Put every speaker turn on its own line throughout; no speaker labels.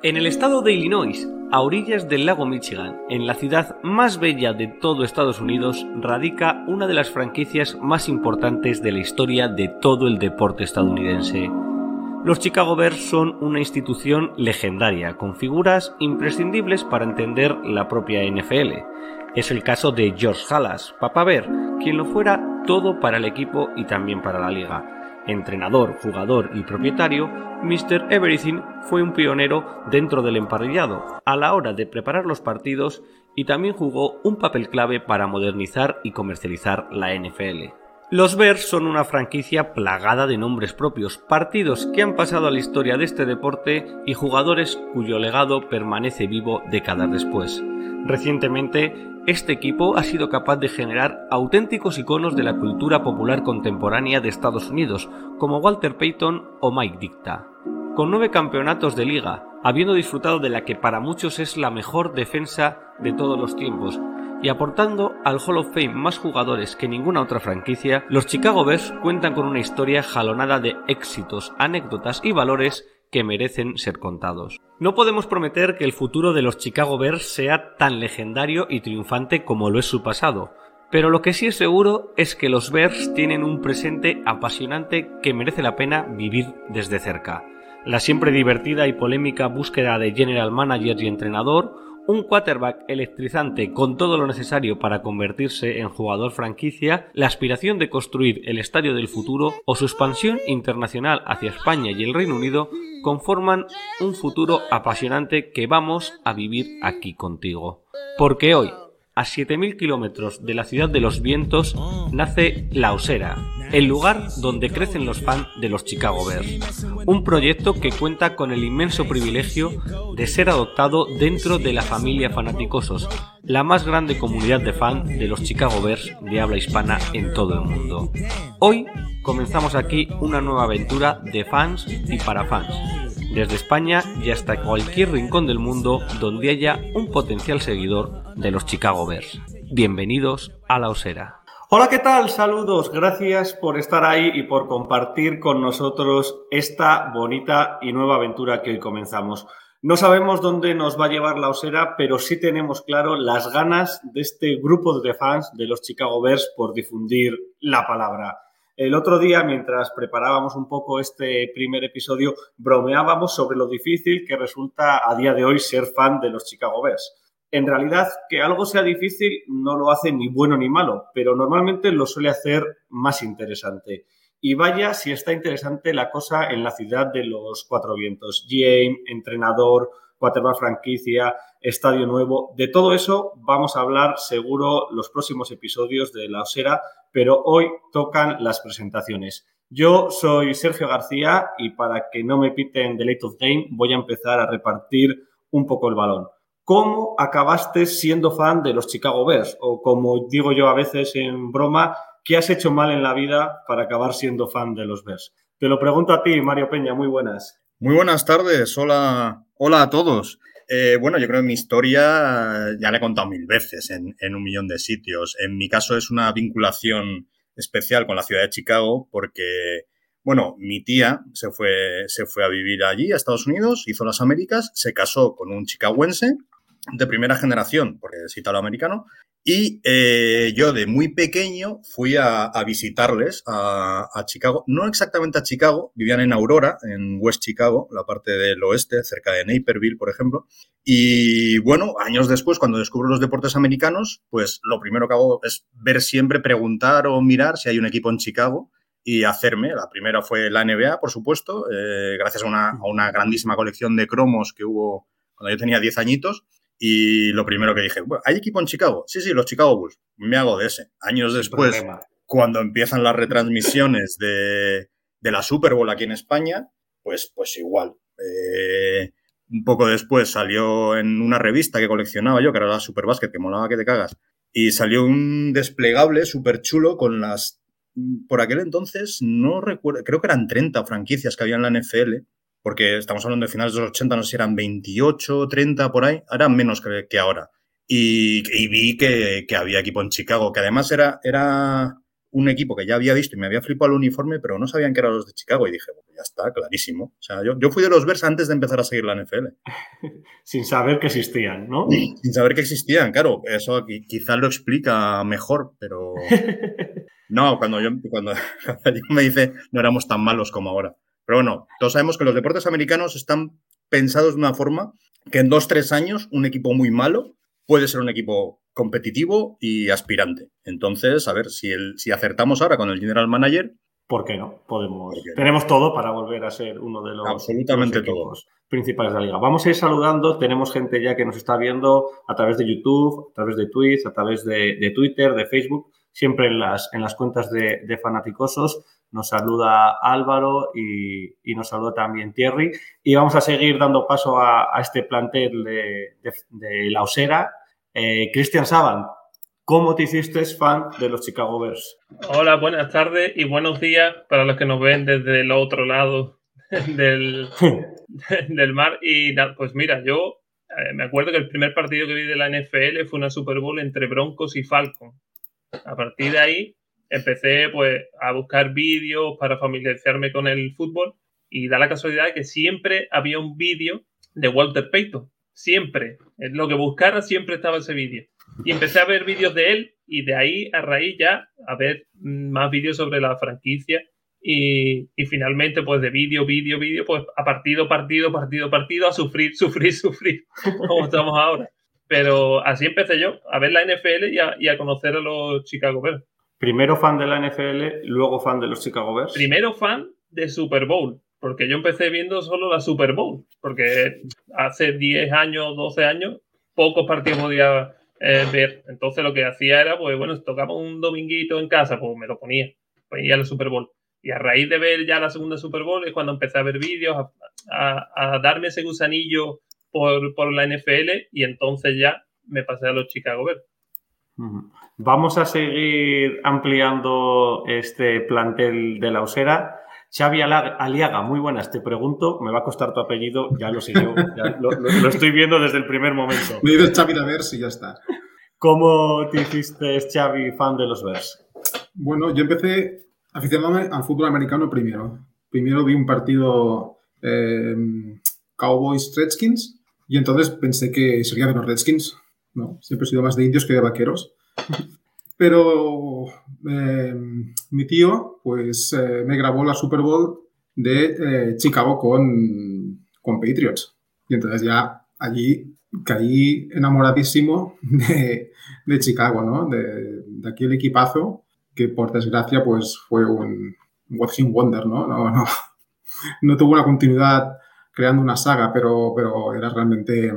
En el estado de Illinois, a orillas del lago Michigan, en la ciudad más bella de todo Estados Unidos, radica una de las franquicias más importantes de la historia de todo el deporte estadounidense. Los Chicago Bears son una institución legendaria, con figuras imprescindibles para entender la propia NFL. Es el caso de George Halas, Papa Bear, quien lo fuera todo para el equipo y también para la liga entrenador, jugador y propietario, Mr. Everything fue un pionero dentro del emparrillado a la hora de preparar los partidos y también jugó un papel clave para modernizar y comercializar la NFL. Los Bears son una franquicia plagada de nombres propios, partidos que han pasado a la historia de este deporte y jugadores cuyo legado permanece vivo décadas después. Recientemente, este equipo ha sido capaz de generar auténticos iconos de la cultura popular contemporánea de Estados Unidos, como Walter Payton o Mike Dicta. Con nueve campeonatos de liga, habiendo disfrutado de la que para muchos es la mejor defensa de todos los tiempos, y aportando al Hall of Fame más jugadores que ninguna otra franquicia, los Chicago Bears cuentan con una historia jalonada de éxitos, anécdotas y valores que merecen ser contados. No podemos prometer que el futuro de los Chicago Bears sea tan legendario y triunfante como lo es su pasado, pero lo que sí es seguro es que los Bears tienen un presente apasionante que merece la pena vivir desde cerca. La siempre divertida y polémica búsqueda de general manager y entrenador, un quarterback electrizante con todo lo necesario para convertirse en jugador franquicia, la aspiración de construir el estadio del futuro o su expansión internacional hacia España y el Reino Unido conforman un futuro apasionante que vamos a vivir aquí contigo. Porque hoy, a 7.000 kilómetros de la ciudad de los vientos, nace La Osera, el lugar donde crecen los fans de los Chicago Bears. Un proyecto que cuenta con el inmenso privilegio de ser adoptado dentro de la familia Fanaticosos, la más grande comunidad de fans de los Chicago Bears de habla hispana en todo el mundo. Hoy comenzamos aquí una nueva aventura de fans y para fans desde España y hasta cualquier rincón del mundo donde haya un potencial seguidor de los Chicago Bears. Bienvenidos a la Osera. Hola, ¿qué tal? Saludos, gracias por estar ahí y por compartir con nosotros esta bonita y nueva aventura que hoy comenzamos. No sabemos dónde nos va a llevar la osera, pero sí tenemos claro las ganas de este grupo de fans de los Chicago Bears por difundir la palabra. El otro día, mientras preparábamos un poco este primer episodio, bromeábamos sobre lo difícil que resulta a día de hoy ser fan de los Chicago Bears en realidad que algo sea difícil no lo hace ni bueno ni malo, pero normalmente lo suele hacer más interesante. Y vaya si está interesante la cosa en la ciudad de los cuatro vientos. GM, entrenador, quarterback franquicia, estadio nuevo. De todo eso vamos a hablar seguro los próximos episodios de La Osera, pero hoy tocan las presentaciones. Yo soy Sergio García y para que no me piten The Late of Game voy a empezar a repartir un poco el balón. ¿Cómo acabaste siendo fan de los Chicago Bears? O como digo yo a veces en broma, ¿qué has hecho mal en la vida para acabar siendo fan de los Bears? Te lo pregunto a ti, Mario Peña, muy buenas.
Muy buenas tardes, hola, hola a todos. Eh, bueno, yo creo que mi historia ya la he contado mil veces en, un millón de sitios. En mi caso es una vinculación especial con la ciudad de Chicago porque, bueno, mi tía se fue, se fue a vivir allí, a Estados Unidos, hizo las Américas, se casó con un chicaguense de primera generación, porque es italoamericano, y eh, yo de muy pequeño fui a, visitarles a, Chicago, no exactamente a Chicago, vivían en Aurora, en West Chicago, la parte del oeste, cerca de Naperville, por ejemplo. Y bueno, años después, cuando descubro los deportes americanos, pues lo primero que hago es ver siempre, preguntar o mirar si hay un equipo en Chicago y hacerme. La primera fue la NBA, por supuesto, eh, gracias a una, a una grandísima colección de cromos que hubo cuando yo tenía 10 añitos. Y lo primero que dije, ¿hay equipo en Chicago? Sí, sí, los Chicago Bulls. Me hago de ese. Años después, cuando empiezan las retransmisiones de, la Super Bowl aquí en España, pues, pues igual. Eh, un poco después salió en una revista que coleccionaba yo, que era la Super Basket, que molaba que te cagas. Y salió un desplegable súper chulo con las... Por aquel entonces, no recuerdo, creo que eran 30 franquicias que había en la NFL porque estamos hablando de finales de los 80, no sé si eran 28, 30 por ahí, eran menos que, ahora. Y, vi que, había equipo en Chicago, que además era, era un equipo que ya había visto y me había flipado el uniforme, pero no sabían que eran los de Chicago. Y dije, bueno, ya está, clarísimo. O sea, yo, yo fui de los Bears antes de empezar a seguir la NFL.
Sin saber que existían, ¿no?
Sin saber que existían, claro. Eso quizás lo explica mejor, pero... No, cuando yo, cuando, cuando yo me dice no éramos tan malos como ahora. Pero bueno, todos sabemos que los deportes americanos están pensados de una forma que en dos, tres años un equipo muy malo puede ser un equipo competitivo y aspirante. Entonces, a ver, si, el, si acertamos ahora con el general manager...
¿Por qué no? Podemos. Tenemos todo para volver a ser uno de los,
Absolutamente
principales de la liga. Vamos a ir saludando. Tenemos gente ya que nos está viendo a través de YouTube, a través de Twitch, a través de, Twitter, de Facebook, siempre en las, en las cuentas de, de fanaticosos. Nos saluda Álvaro y, nos saluda también Thierry. Y vamos a seguir dando paso a, este plantel de, la Osera. Eh, Cristian Saban, ¿cómo te hiciste fan de los Chicago Bears?
Hola, buenas tardes y buenos días para los que nos ven desde el otro lado del, del mar. Y pues mira, yo eh, me acuerdo que el primer partido que vi de la NFL fue una Super Bowl entre Broncos y Falcons. A partir de ahí empecé pues a buscar vídeos para familiarizarme con el fútbol y da la casualidad que siempre había un vídeo de Walter Payton. Siempre. Lo que buscara siempre estaba ese vídeo. Y empecé a ver vídeos de él y de ahí a raíz ya a ver más vídeos sobre la franquicia y, y, finalmente pues de vídeo, vídeo, vídeo, pues a partido, partido, partido, partido, a sufrir, sufrir, sufrir, como estamos ahora. Pero así empecé yo, a ver la NFL y a, y a conocer a los Chicago Bears.
Primero fan de la NFL, luego fan de los Chicago Bears.
Primero fan de Super Bowl, porque yo empecé viendo solo la Super Bowl, porque hace 10 años, 12 años, pocos partidos podía eh, ver. Entonces lo que hacía era, pues bueno, tocaba un dominguito en casa, pues me lo ponía, veía la Super Bowl. Y a raíz de ver ya la segunda Super Bowl es cuando empecé a ver vídeos, a, darme ese gusanillo por, por la NFL y entonces ya me pasé a los Chicago Bears.
Vamos a seguir ampliando este plantel de la Osera. Xavi Aliaga, muy buenas. Te pregunto, me va a costar tu apellido, ya lo sé yo, lo, estoy viendo desde el primer momento.
Me dices Xavi de Vers y ya está.
¿Cómo te hiciste, Xavi, fan de los Bears?
Bueno, yo empecé aficionándome al fútbol americano primero. Primero vi un partido eh, Cowboys-Redskins y entonces pensé que sería de los Redskins. No, siempre he sido más de indios que de vaqueros. Pero eh, mi tío, pues, eh, me grabó la Super Bowl de eh, Chicago con, con Patriots. Y entonces ya allí caí enamoradísimo de, de Chicago, ¿no? De, de, aquel equipazo que, por desgracia, pues fue un watching wonder, ¿no? No, no, no tuvo una continuidad creando una saga, pero, pero era realmente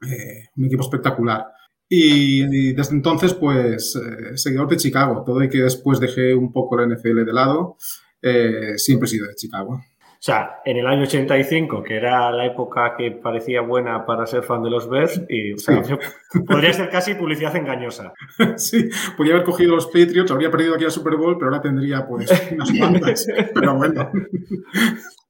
un equipo espectacular. Y, desde entonces, pues, eh, seguidor de Chicago. Todo y que después dejé un poco la NFL de lado, eh, siempre he sido de Chicago.
O sea, en el año 85, que era la época que parecía buena para ser fan de los Bears, y podría ser casi publicidad engañosa.
Sí, podría haber cogido los Patriots, habría perdido aquí la Super Bowl, pero ahora tendría pues unas cuantas. pero bueno.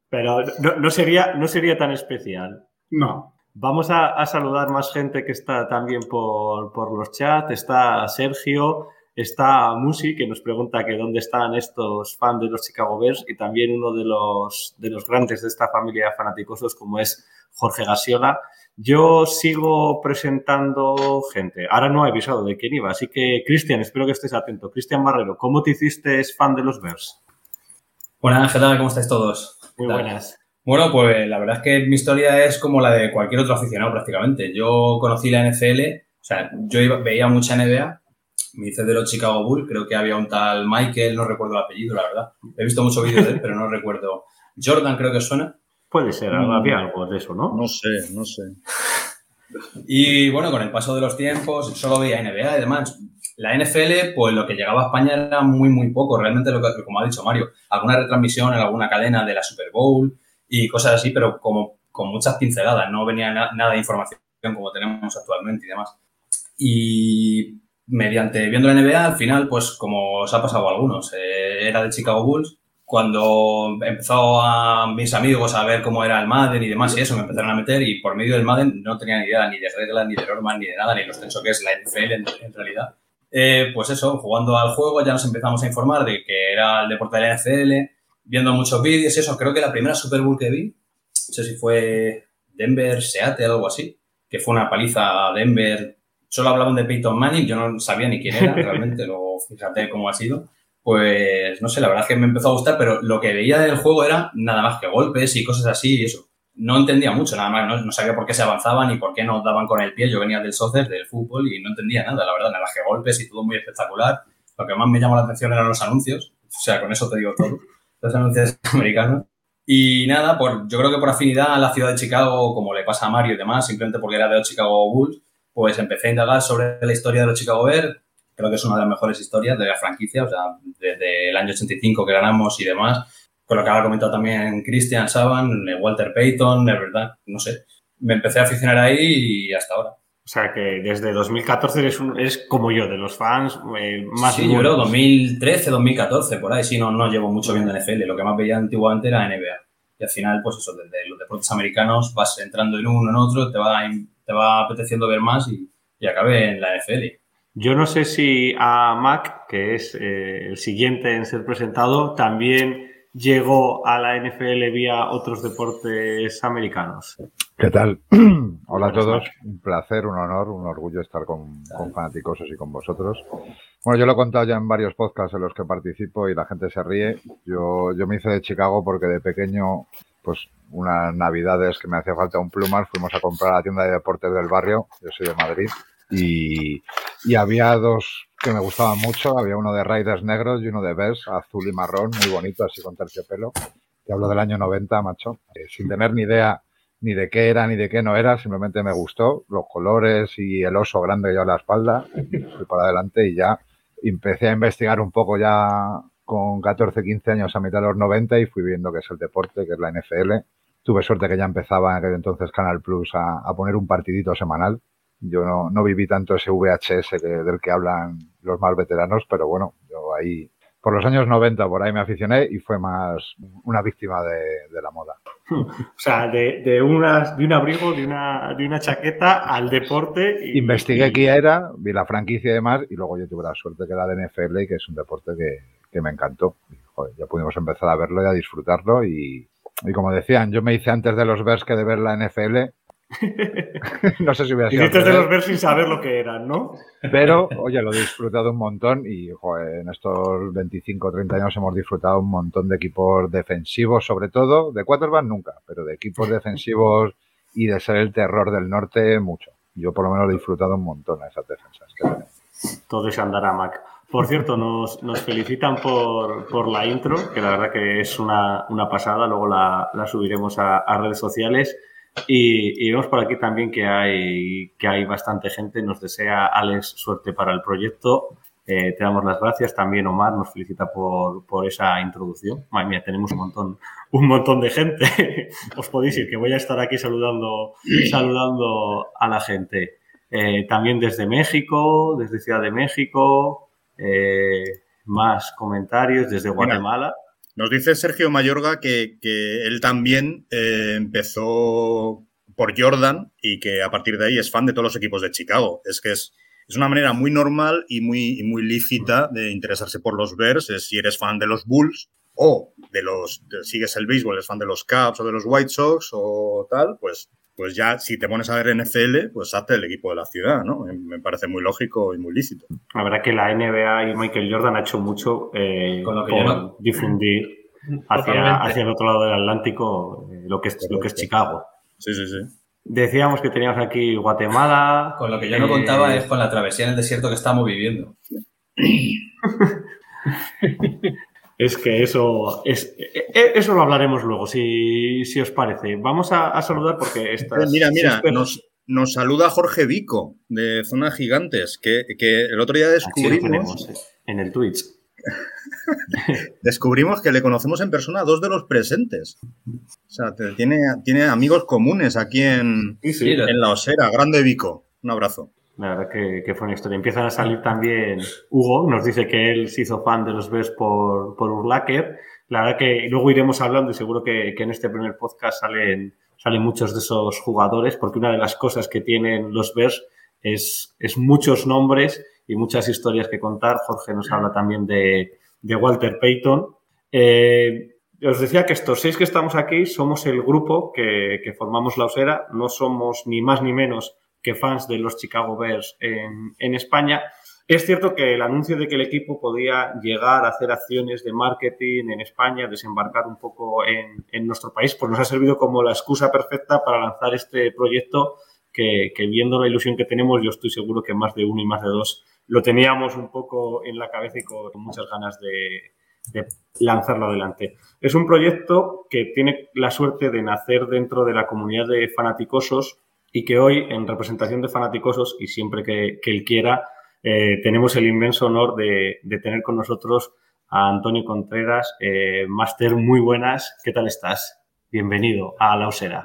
Pero no, sería, no sería tan especial.
No,
Vamos a, saludar más gente que está también por, los chats. Está Sergio, está Musi, que nos pregunta que dónde están estos fans de los Chicago Bears y también uno de los, de los grandes de esta familia fanaticosos como es Jorge Gasiola. Yo sigo presentando gente. Ahora no he avisado de quién iba, así que Cristian, espero que estés atento. Cristian Barrero, ¿cómo te hiciste fan de los Bears?
Buenas, ¿qué tal? ¿Cómo estáis todos?
Muy buenas.
Bueno, pues la verdad es que mi historia es como la de cualquier otro aficionado prácticamente. Yo conocí la NFL, o sea, yo veía mucha NBA, me hice de los Chicago Bulls, creo que había un tal Michael, no recuerdo el apellido, la verdad. He visto muchos vídeos de él, pero no recuerdo. Jordan creo que suena.
Puede ser, había mm. algo de eso, ¿no?
No sé, no sé.
Y bueno, con el paso de los tiempos, solo veía NBA y demás. La NFL, pues lo que llegaba a España era muy, muy poco. Realmente, lo que, como ha dicho Mario, alguna retransmisión en alguna cadena de la Super Bowl, y cosas así, pero como con muchas pinceladas, no venía nada de información como tenemos actualmente y demás. Y mediante viendo la NBA, al final, pues como os ha pasado a algunos, eh, era de Chicago Bulls. Cuando empezó a mis amigos a ver cómo era el Madden y demás y eso, me empezaron a meter y por medio del Madden no tenía ni idea ni de reglas, ni de normas, ni de nada, ni los tenso que es la NFL en, realidad. Eh, pues eso, jugando al juego ya nos empezamos a informar de que era el deporte de la NFL, viendo muchos vídeos y eso. Creo que la primera Super Bowl que vi, no sé si fue Denver, Seattle, algo así, que fue una paliza a Denver. Solo hablaban de Peyton Manning, yo no sabía ni quién era realmente, luego fíjate cómo ha sido. Pues no sé, la verdad es que me empezó a gustar, pero lo que veía del juego era nada más que golpes y cosas así y eso no entendía mucho, nada más, no, sabía por qué se avanzaban y por qué no daban con el pie. Yo venía del soccer, del fútbol y no entendía nada, la verdad, nada más que golpes y todo muy espectacular. Lo que más me llamó la atención eran los anuncios, o sea, con eso te digo todo, los anuncios americanos. Y nada, por, yo creo que por afinidad a la ciudad de Chicago, como le pasa a Mario y demás, simplemente porque era de los Chicago Bulls, pues empecé a indagar sobre la historia de los Chicago Bears. Creo que es una de las mejores historias de la franquicia, o sea, desde el año 85 que ganamos y demás con lo que ha comentado también Christian Saban, Walter Payton, de verdad, no sé. Me empecé a aficionar ahí y hasta ahora.
O sea que desde 2014 eres, es como yo, de los fans eh, más...
Sí, yo creo 2013, 2014, por ahí. Sí, no, no llevo mucho viendo NFL. Lo que más veía antiguamente era NBA. Y al final, pues eso, desde los deportes americanos vas entrando en uno, en otro, te va, te va apeteciendo ver más y, y acabé en la NFL.
Yo no sé si a Mac, que es eh, el siguiente en ser presentado, también llegó a la NFL vía otros deportes americanos.
¿Qué tal? Hola a todos, un placer, un honor, un orgullo estar con, con fanáticos y con vosotros. Bueno, yo lo he contado ya en varios podcasts en los que participo y la gente se ríe. Yo, yo me hice de Chicago porque de pequeño, pues unas navidades que me hacía falta un plumar, fuimos a comprar a la tienda de deportes del barrio, yo soy de Madrid, y, había dos que me gustaban mucho. Había uno de Raiders negros y uno de Bears, azul y marrón, muy bonito, así con terciopelo. Te hablo del año 90, macho. Eh, sin tener ni idea ni de qué era ni de qué no era, simplemente me gustó. Los colores y el oso grande yo a la espalda. Fui para adelante y ya empecé a investigar un poco ya con 14, 15 años a mitad de los 90 y fui viendo que es el deporte, que es la NFL. Tuve suerte que ya empezaba en aquel entonces Canal Plus a, a poner un partidito semanal yo no, no viví tanto ese VHS del que hablan los más veteranos, pero bueno, yo ahí, por los años 90, por ahí me aficioné y fue más una víctima de, de la moda.
O sea, de, de, unas, de un abrigo, de una, de una chaqueta al deporte.
Y, Investigué quién era, vi la franquicia y demás, y luego yo tuve la suerte que era de NFL y que es un deporte que, que me encantó. Y, joder, ya pudimos empezar a verlo y a disfrutarlo. Y, y como decían, yo me hice antes de los Bears que de ver la NFL no sé si hubiera sido.
de los ver sin saber lo que eran, ¿no?
Pero, oye, lo he disfrutado un montón y en estos 25 o 30 años hemos disfrutado un montón de equipos defensivos, sobre todo, de quarterback nunca, pero de equipos defensivos y de ser el terror del norte, mucho. Yo por lo menos he disfrutado un montón a esas defensas
Todo ese andará, Mac. Por cierto, nos, nos felicitan por, por, la intro, que la verdad que es una, una pasada, luego la, la subiremos a, a redes sociales. Y, vemos por aquí también que hay, que hay bastante gente. Nos desea Alex suerte para el proyecto. Eh, te damos las gracias. También Omar nos felicita por, por esa introducción. Madre mía, tenemos un montón, un montón de gente. Os podéis ir, que voy a estar aquí saludando, saludando a la gente. Eh, también desde México, desde Ciudad de México. Eh, más comentarios desde Guatemala.
Nos dice Sergio Mayorga que, él también eh, empezó por Jordan y que a partir de ahí es fan de todos los equipos de Chicago. Es que es, es una manera muy normal y muy, muy lícita de interesarse por los Bears. Es si eres fan de los Bulls o de los, sigues el béisbol, eres fan de los Cubs o de los White Sox o tal, pues pues ya si te pones a ver NFL, pues hazte el equipo de la ciudad, ¿no? Me parece muy lógico y muy lícito.
La verdad que la NBA y Michael Jordan ha hecho mucho eh, Con lo que por difundir hacia, hacia, el otro lado del Atlántico eh, lo, que es, lo que es Chicago.
Sí, sí, sí.
Decíamos que teníamos aquí Guatemala.
Con lo que yo no contaba es con la travesía en el desierto que estamos viviendo.
Es que eso, es, e, e, eso lo hablaremos luego, si, si os parece. Vamos a, a saludar porque estas...
Mira, mira, nos, nos, saluda Jorge Vico, de Zona Gigantes, que, que el otro día descubrimos...
Tenemos, en el Twitch.
descubrimos que le conocemos en persona a dos de los presentes. O sea, tiene, tiene amigos comunes aquí en, sí, sí, en la Osera. Grande Vico. Un abrazo.
La verdad que, fue una historia. Empiezan a salir también. Hugo nos dice que él se hizo fan de los Bears por, por Urlacher. La verdad que luego iremos hablando y seguro que, en este primer podcast salen, salen muchos de esos jugadores, porque una de las cosas que tienen los Bears es, es muchos nombres y muchas historias que contar. Jorge nos habla también de, Walter Payton. Eh, os decía que estos seis que estamos aquí somos el grupo que, formamos la Osera, no somos ni más ni menos fans de los Chicago Bears en, España. Es cierto que el anuncio de que el equipo podía llegar a hacer acciones de marketing en España, desembarcar un poco en, nuestro país, pues nos ha servido como la excusa perfecta para lanzar este proyecto que, viendo la ilusión que tenemos, yo estoy seguro que más de uno y más de dos lo teníamos un poco en la cabeza y con muchas ganas de, de lanzarlo adelante. Es un proyecto que tiene la suerte de nacer dentro de la comunidad de fanaticosos y que hoy, en representación de fanaticosos, y siempre que, él quiera, eh, tenemos el inmenso honor de, tener con nosotros a Antonio Contreras. Eh, Máster, muy buenas. ¿Qué tal estás? Bienvenido a La Osera.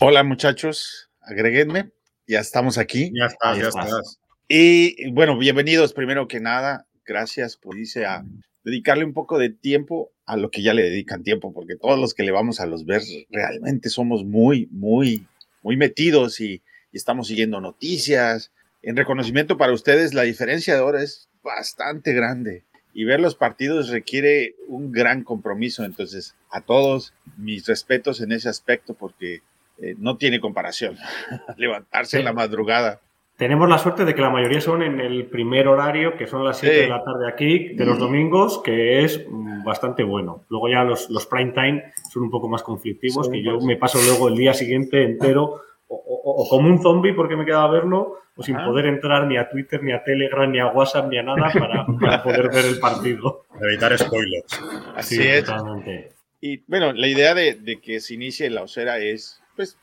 Hola, muchachos. Agreguenme. Ya estamos aquí.
Ya estás, ya estás.
Y bueno, bienvenidos primero que nada. Gracias por irse a dedicarle un poco de tiempo a lo que ya le dedican tiempo, porque todos los que le vamos a los ver realmente somos muy, muy, muy metidos y, estamos siguiendo noticias. En reconocimiento para ustedes, la diferencia de hora es bastante grande y ver los partidos requiere un gran compromiso. Entonces, a todos mis respetos en ese aspecto porque eh, no tiene comparación. Levantarse en la madrugada
tenemos la suerte de que la mayoría son en el primer horario, que son las 7 de la tarde aquí, de los domingos, que es mm, bastante bueno. Luego ya los, los prime time son un poco más conflictivos, que yo me paso luego el día siguiente entero o, como un zombie porque me quedaba a verlo, o sin poder entrar ni a Twitter, ni a Telegram, ni a WhatsApp, ni a nada para, poder ver el partido.
Evitar spoilers.
Así es. Totalmente. Y bueno, la idea de, de que se inicie la osera es, pues,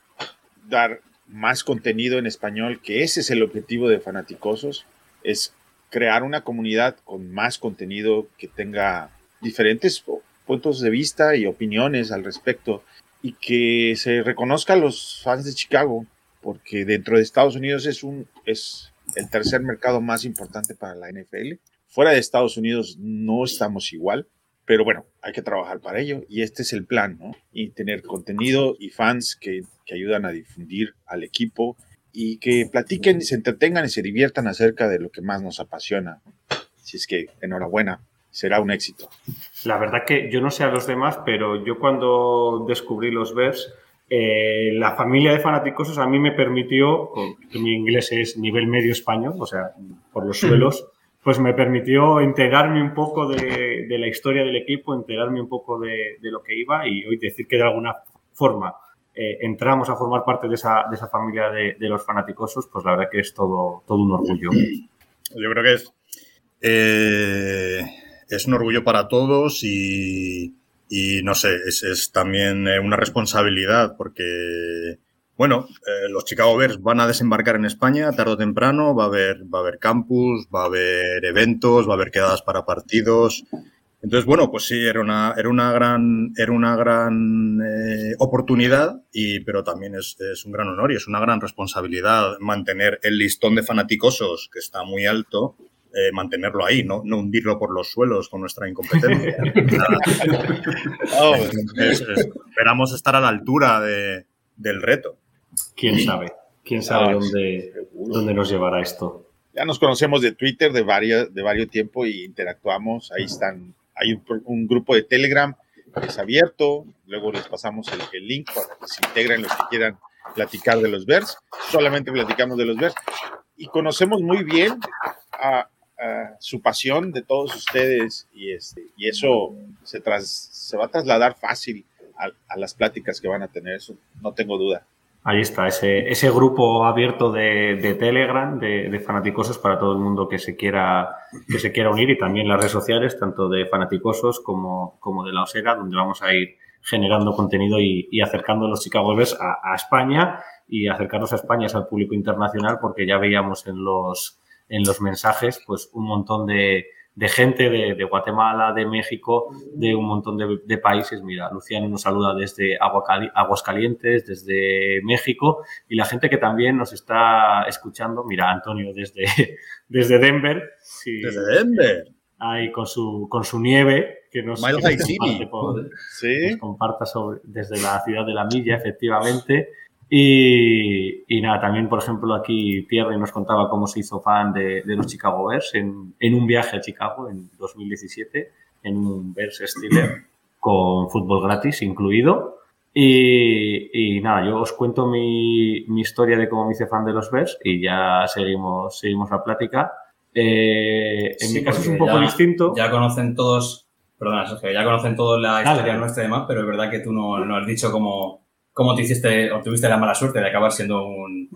dar más contenido en español, que ese es el objetivo de Fanaticosos, es crear una comunidad con más contenido que tenga diferentes puntos de vista y opiniones al respecto y que se reconozca a los fans de Chicago, porque dentro de Estados Unidos es, un, es el tercer mercado más importante para la NFL. Fuera de Estados Unidos no estamos igual. Pero bueno, hay que trabajar para ello y este es el plan, ¿no? Y tener contenido y fans que, que ayudan a difundir al equipo y que platiquen, se entretengan y se diviertan acerca de lo que más nos apasiona. Si es que, enhorabuena, será un éxito.
La verdad que yo no sé a los demás, pero yo cuando descubrí los VERS, eh, la familia de fanáticos a mí me permitió, que mi inglés es nivel medio español, o sea, por los suelos, pues me permitió enterarme un poco de, la historia del equipo, enterarme un poco de, lo que iba y hoy decir que de alguna forma eh, entramos a formar parte de esa, familia de, los fanaticosos, pues la verdad que es todo, todo un orgullo.
Yo creo que es, eh, es un orgullo para todos y, no sé, es, es también eh, una responsabilidad porque bueno, los Chicago Bears van a desembarcar en España tarde o temprano, va a haber, va a haber campus, va a haber eventos, va a haber quedadas para partidos. Entonces, bueno, pues sí, era una, era una gran, era una gran eh, oportunidad, y, pero también es, es, un gran honor y es una gran responsabilidad mantener el listón de fanaticosos, que está muy alto, eh, mantenerlo ahí, ¿no? no hundirlo por los suelos con nuestra incompetencia. oh, esperamos estar a la altura de, del reto.
¿Quién sabe? ¿Quién sabe dónde, dónde nos llevará esto?
Ya nos conocemos de Twitter de, varios, de varios tiempo y interactuamos. Ahí están, hay un, grupo de Telegram que es abierto. Luego les pasamos el, link para que se integren los que quieran platicar de los VERS. Solamente platicamos de los VERS. Y conocemos muy bien a, su pasión de todos ustedes y, este, y eso se, tras, se va a trasladar fácil a, las pláticas que van a tener, eso no tengo duda.
Ahí está, ese, ese grupo abierto de, Telegram, de, de, fanaticosos para todo el mundo que se quiera que se quiera unir y también las redes sociales, tanto de fanaticosos como, como de la Osera, donde vamos a ir generando contenido y, acercando a los Chicago Bears a, España y acercarnos a España al público internacional, porque ya veíamos en los, en los mensajes pues un montón de, de gente de, Guatemala, de México, de un montón de, países. Mira, Luciano nos saluda desde Aguascalientes, desde México, y la gente que también nos está escuchando, mira, Antonio desde, desde Denver.
desde Denver.
Ahí con su, con su nieve, que nos,
comparte,
¿Sí? comparta sobre, desde la ciudad de la milla, efectivamente. Y, y, nada, también, por ejemplo, aquí Pierre nos contaba cómo se hizo fan de, de los Chicago Bears en, en, un viaje a Chicago en 2017, en un Bears Steelers con fútbol gratis incluido. Y, y, nada, yo os cuento mi, mi, historia de cómo me hice fan de los Bears y ya seguimos, seguimos la plática. Eh, en
Sí,
mi caso es un poco
ya-
distinto.
Ya conocen todos, perdona, Sergio, ya conocen todos la historia
dale.
nuestra y demás, pero es verdad que tú no, no has dicho cómo, cómo te hiciste o tuviste la mala suerte de acabar siendo un,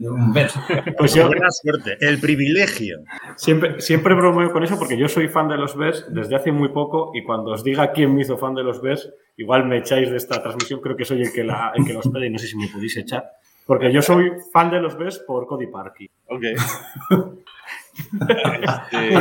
un.
Pues yo,
Buena suerte, el privilegio.
Siempre, siempre bromeo con eso porque yo soy fan de los Bears desde hace muy poco y cuando os diga quién me hizo fan de los Bears, igual me echáis de esta transmisión, creo que soy el que, la, el que los pede y no sé si me podéis echar. Porque yo soy fan de los Bears por Cody Parkey.
Ok. Este,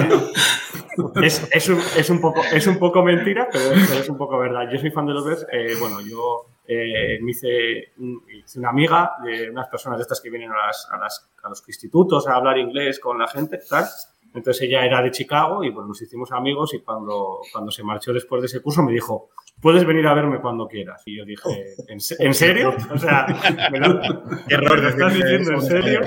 Es, es, un, es, un poco, es un poco mentira, pero es, pero es un poco verdad. Yo soy fan de los Bears. eh, bueno, yo eh, me hice, hice una amiga de unas personas de estas que vienen a, las- a las- a los institutos a hablar inglés con la gente, tal. Entonces ella era de Chicago y pues nos hicimos amigos y cuando, cuando se marchó después de ese curso me dijo, puedes venir a verme cuando quieras. Y yo dije, ¿en, ¿en serio? O sea, ¿me lo,
Qué error
¿me estás diciendo en serio?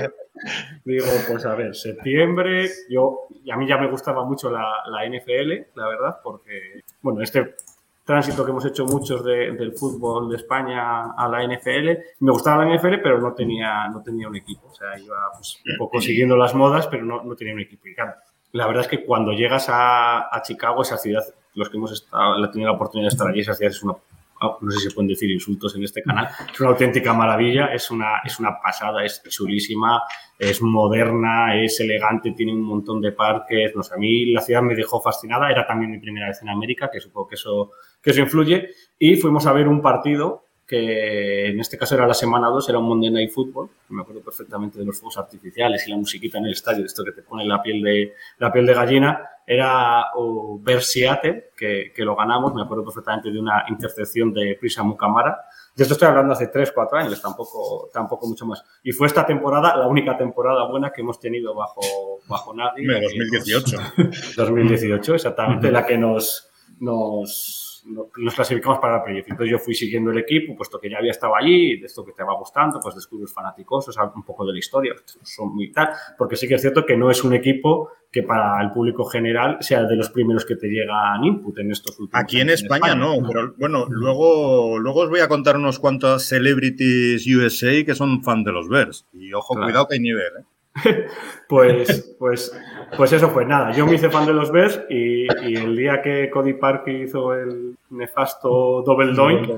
Digo, pues a ver, septiembre, yo, y a mí ya me gustaba mucho la, la NFL, la verdad, porque, bueno, este tránsito que hemos hecho muchos de- del fútbol de España a la NFL, me gustaba la NFL, pero no tenía, no tenía un equipo, o sea, iba pues, un las modas, pero no, no tenía un equipo. Y claro, la verdad es que cuando llegas a, a Chicago, esa ciudad, los que hemos estado, tenido la oportunidad de estar allí, esa ciudad es una ah, no sé si se pueden decir insultos en este canal, es una auténtica maravilla, es una, es una pasada, es chulísima, es moderna, es elegante, tiene un montón de parques, no sé, a mí la ciudad me dejó fascinada, era también mi primera vez en América, que supongo que eso, que eso influye, y fuimos a ver un partido que en este caso era la semana 2, era un Monday Night Football, me acuerdo perfectamente de los fuegos artificiales y la musiquita en el estadio, esto que te pone la piel de, la piel de gallina, era o ver Seattle, que, que lo ganamos, me acuerdo perfectamente de una intercepción de Prisa Mukamara. De esto estoy hablando hace 3, 4 años, tampoco, tampoco mucho más. Y fue esta temporada la única temporada buena que hemos tenido bajo, bajo nadie.
Hombre,
la que
2018.
nos- 2018, exactamente, la que nos, nos, nos clasificamos para la playoff. Entonces yo fui siguiendo el equipo, puesto que ya había estado allí, de esto que te va gustando, pues descubres fanáticos, o sea, un poco de la historia, son muy tal, porque sí que es cierto que no es un equipo que para el público general sea de los primeros que te llegan input en estos últimos
Aquí en
años
España no, pero bueno, luego, luego os voy a contar unos cuantos celebrities USA que son fan de los Bears. Y ojo,
Claro.
cuidado que hay nivel, ¿eh?
Pues, pues, pues eso fue nada. Yo me hice fan de los Bears y, y el día que Cody Parkey hizo el nefasto double doink,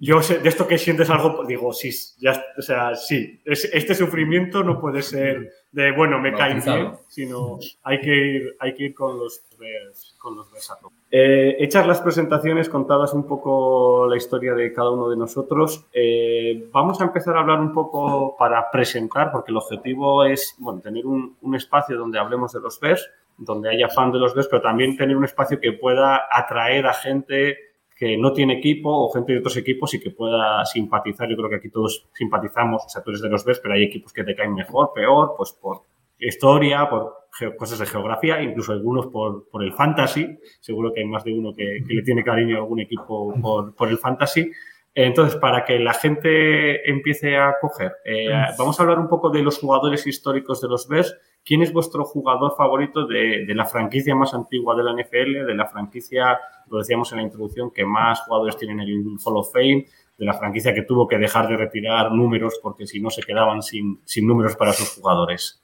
yo sé, de esto que sientes algo, digo, sí, ya, o sea, sí, es- este sufrimiento no puede ser de, bueno, me cae bien, sino hay que ir, hay que ir con los Bears, con los tope. Eh, hechas las presentaciones, contadas un poco la historia de cada uno de nosotros, eh, vamos a empezar a hablar un poco para presentar, porque el objetivo es bueno, tener un, un espacio donde hablemos de los Bears, donde haya fan de los Bears, pero también tener un espacio que pueda atraer a gente que no tiene equipo o gente de otros equipos y que pueda simpatizar. Yo creo que aquí todos simpatizamos, o sea, tú eres de los Bears, pero hay equipos que te caen mejor, peor, pues por historia, por cosas de geografía, incluso algunos por, por el fantasy. Seguro que hay más de uno que, que le tiene cariño a algún equipo por, por el fantasy. Entonces, para que la gente empiece a coger, eh, vamos a hablar un poco de los jugadores históricos de los Bears. ¿Quién es vuestro jugador favorito de, de la franquicia más antigua de la NFL, de la franquicia, lo decíamos en la introducción, que más jugadores tienen en el Hall of Fame, de la franquicia que tuvo que dejar de retirar números porque si no se quedaban sin, sin números para sus jugadores?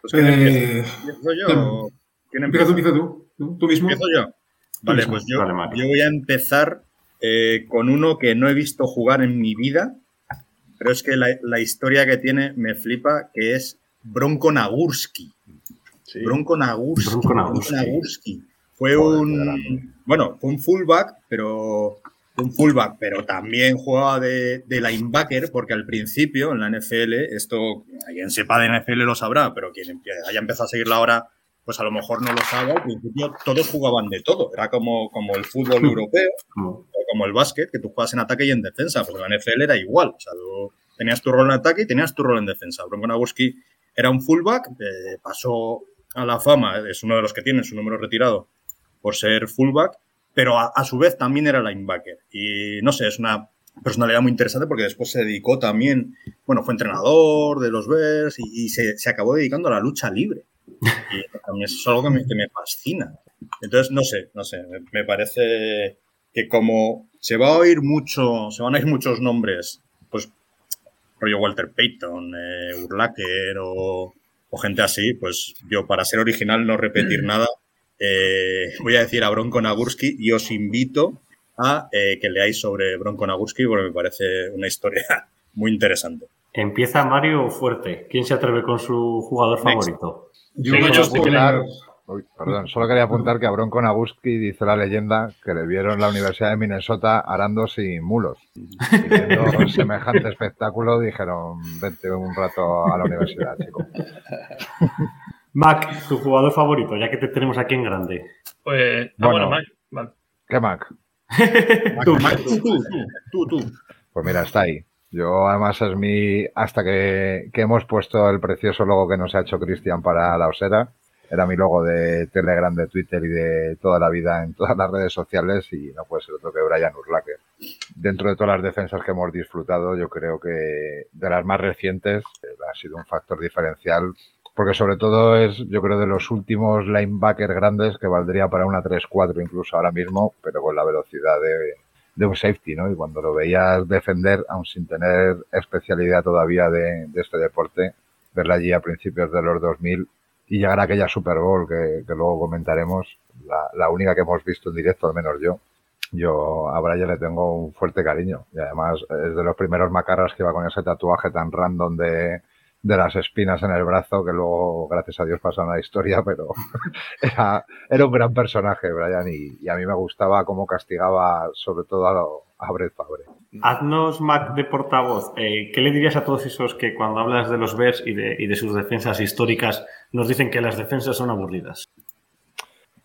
Pues, ¿quién empieza?
Eh,
¿Empiezo yo? ¿Quién
empieza tú,
empieza?
tú. ¿Tú, tú mismo?
¿Empiezo yo? Vale, pues yo,
Vale,
yo voy a empezar eh, con uno que no he visto jugar en mi vida, pero es que la, la historia que tiene me flipa, que es Bronco Nagurski.
Sí.
Bronco Nagurski.
Bronco Nagurski.
Nagurski. Fue
Joder,
un, bueno, fue un fullback, pero un fullback, pero también jugaba de, de linebacker, porque al principio en la NFL, esto, quien sepa de NFL lo sabrá, pero quien haya empezado a seguirla ahora, pues a lo mejor no lo sabe. Al principio todos jugaban de todo, era como, como el fútbol europeo
Como-
o como el básquet, que tú juegas en ataque y en defensa, pues en la NFL era igual, o sea, tú tenías tu rol en ataque y tenías tu rol en defensa. Bronco Nagurski era un fullback, eh, pasó a la fama, es uno de los que tiene su número retirado por ser fullback, pero a, a su vez también era linebacker. Y no sé, es una, personalidad muy interesante porque después se dedicó también, bueno, fue entrenador de los Bears y, se, acabó dedicando a la lucha libre. Y también es algo que me, que me fascina. Entonces, no sé, no sé, me, parece que como se va a oír mucho, se van a oír muchos nombres, rollo Walter Payton, eh, Urlacher o, gente así, pues yo para ser original no repetir nada, eh, voy a decir a Bronco Nagurski y os invito a eh, que leáis sobre Bronco Nagurski porque me parece una historia muy interesante.
Empieza Mario fuerte. ¿Quién se atreve con su jugador favorito?
Yo perdón, solo quería apuntar que a Bronco Nagurski dice la leyenda que le vieron en la Universidad de Minnesota arando sin mulos. Y viendo semejante espectáculo dijeron, vente un rato a la universidad, chico.
Mac, tu jugador favorito, ya que te tenemos aquí en grande.
Pues, ah, bueno, Mac.
¿Qué Mac?
tú, tú, tú, tú,
Pues mira, está ahí. Yo además es mi, hasta que, que hemos puesto el precioso logo que nos ha hecho Cristian para la osera, era mi logo de Telegram, de Twitter y de toda la vida en todas las redes sociales y no puede ser otro que Brian Urlacher. Dentro de todas las defensas que hemos disfrutado, yo creo que de las más recientes eh, ha sido un factor diferencial porque sobre todo es, yo creo, de los últimos linebackers grandes que valdría para una 3-4 incluso ahora mismo, pero con la velocidad de, de, un safety, ¿no? Y cuando lo veías defender, aún sin tener especialidad todavía de, de este deporte, verla allí a principios de los 2000 y llegar a aquella Super Bowl que, luego comentaremos, la, única que hemos visto en directo, al menos yo. Yo a Brian le tengo un fuerte cariño y además es de los primeros macarras que va con ese tatuaje tan random de, de las espinas en el brazo, que luego, gracias a Dios, pasa una historia, pero era, era, un gran personaje, Brian, y, a mí me gustaba cómo castigaba sobre todo a, a Brett Favre.
Haznos, Mac, de portavoz, eh, ¿qué le dirías a todos esos que cuando hablas de los Bears y de, y de sus defensas históricas nos dicen que las defensas son aburridas?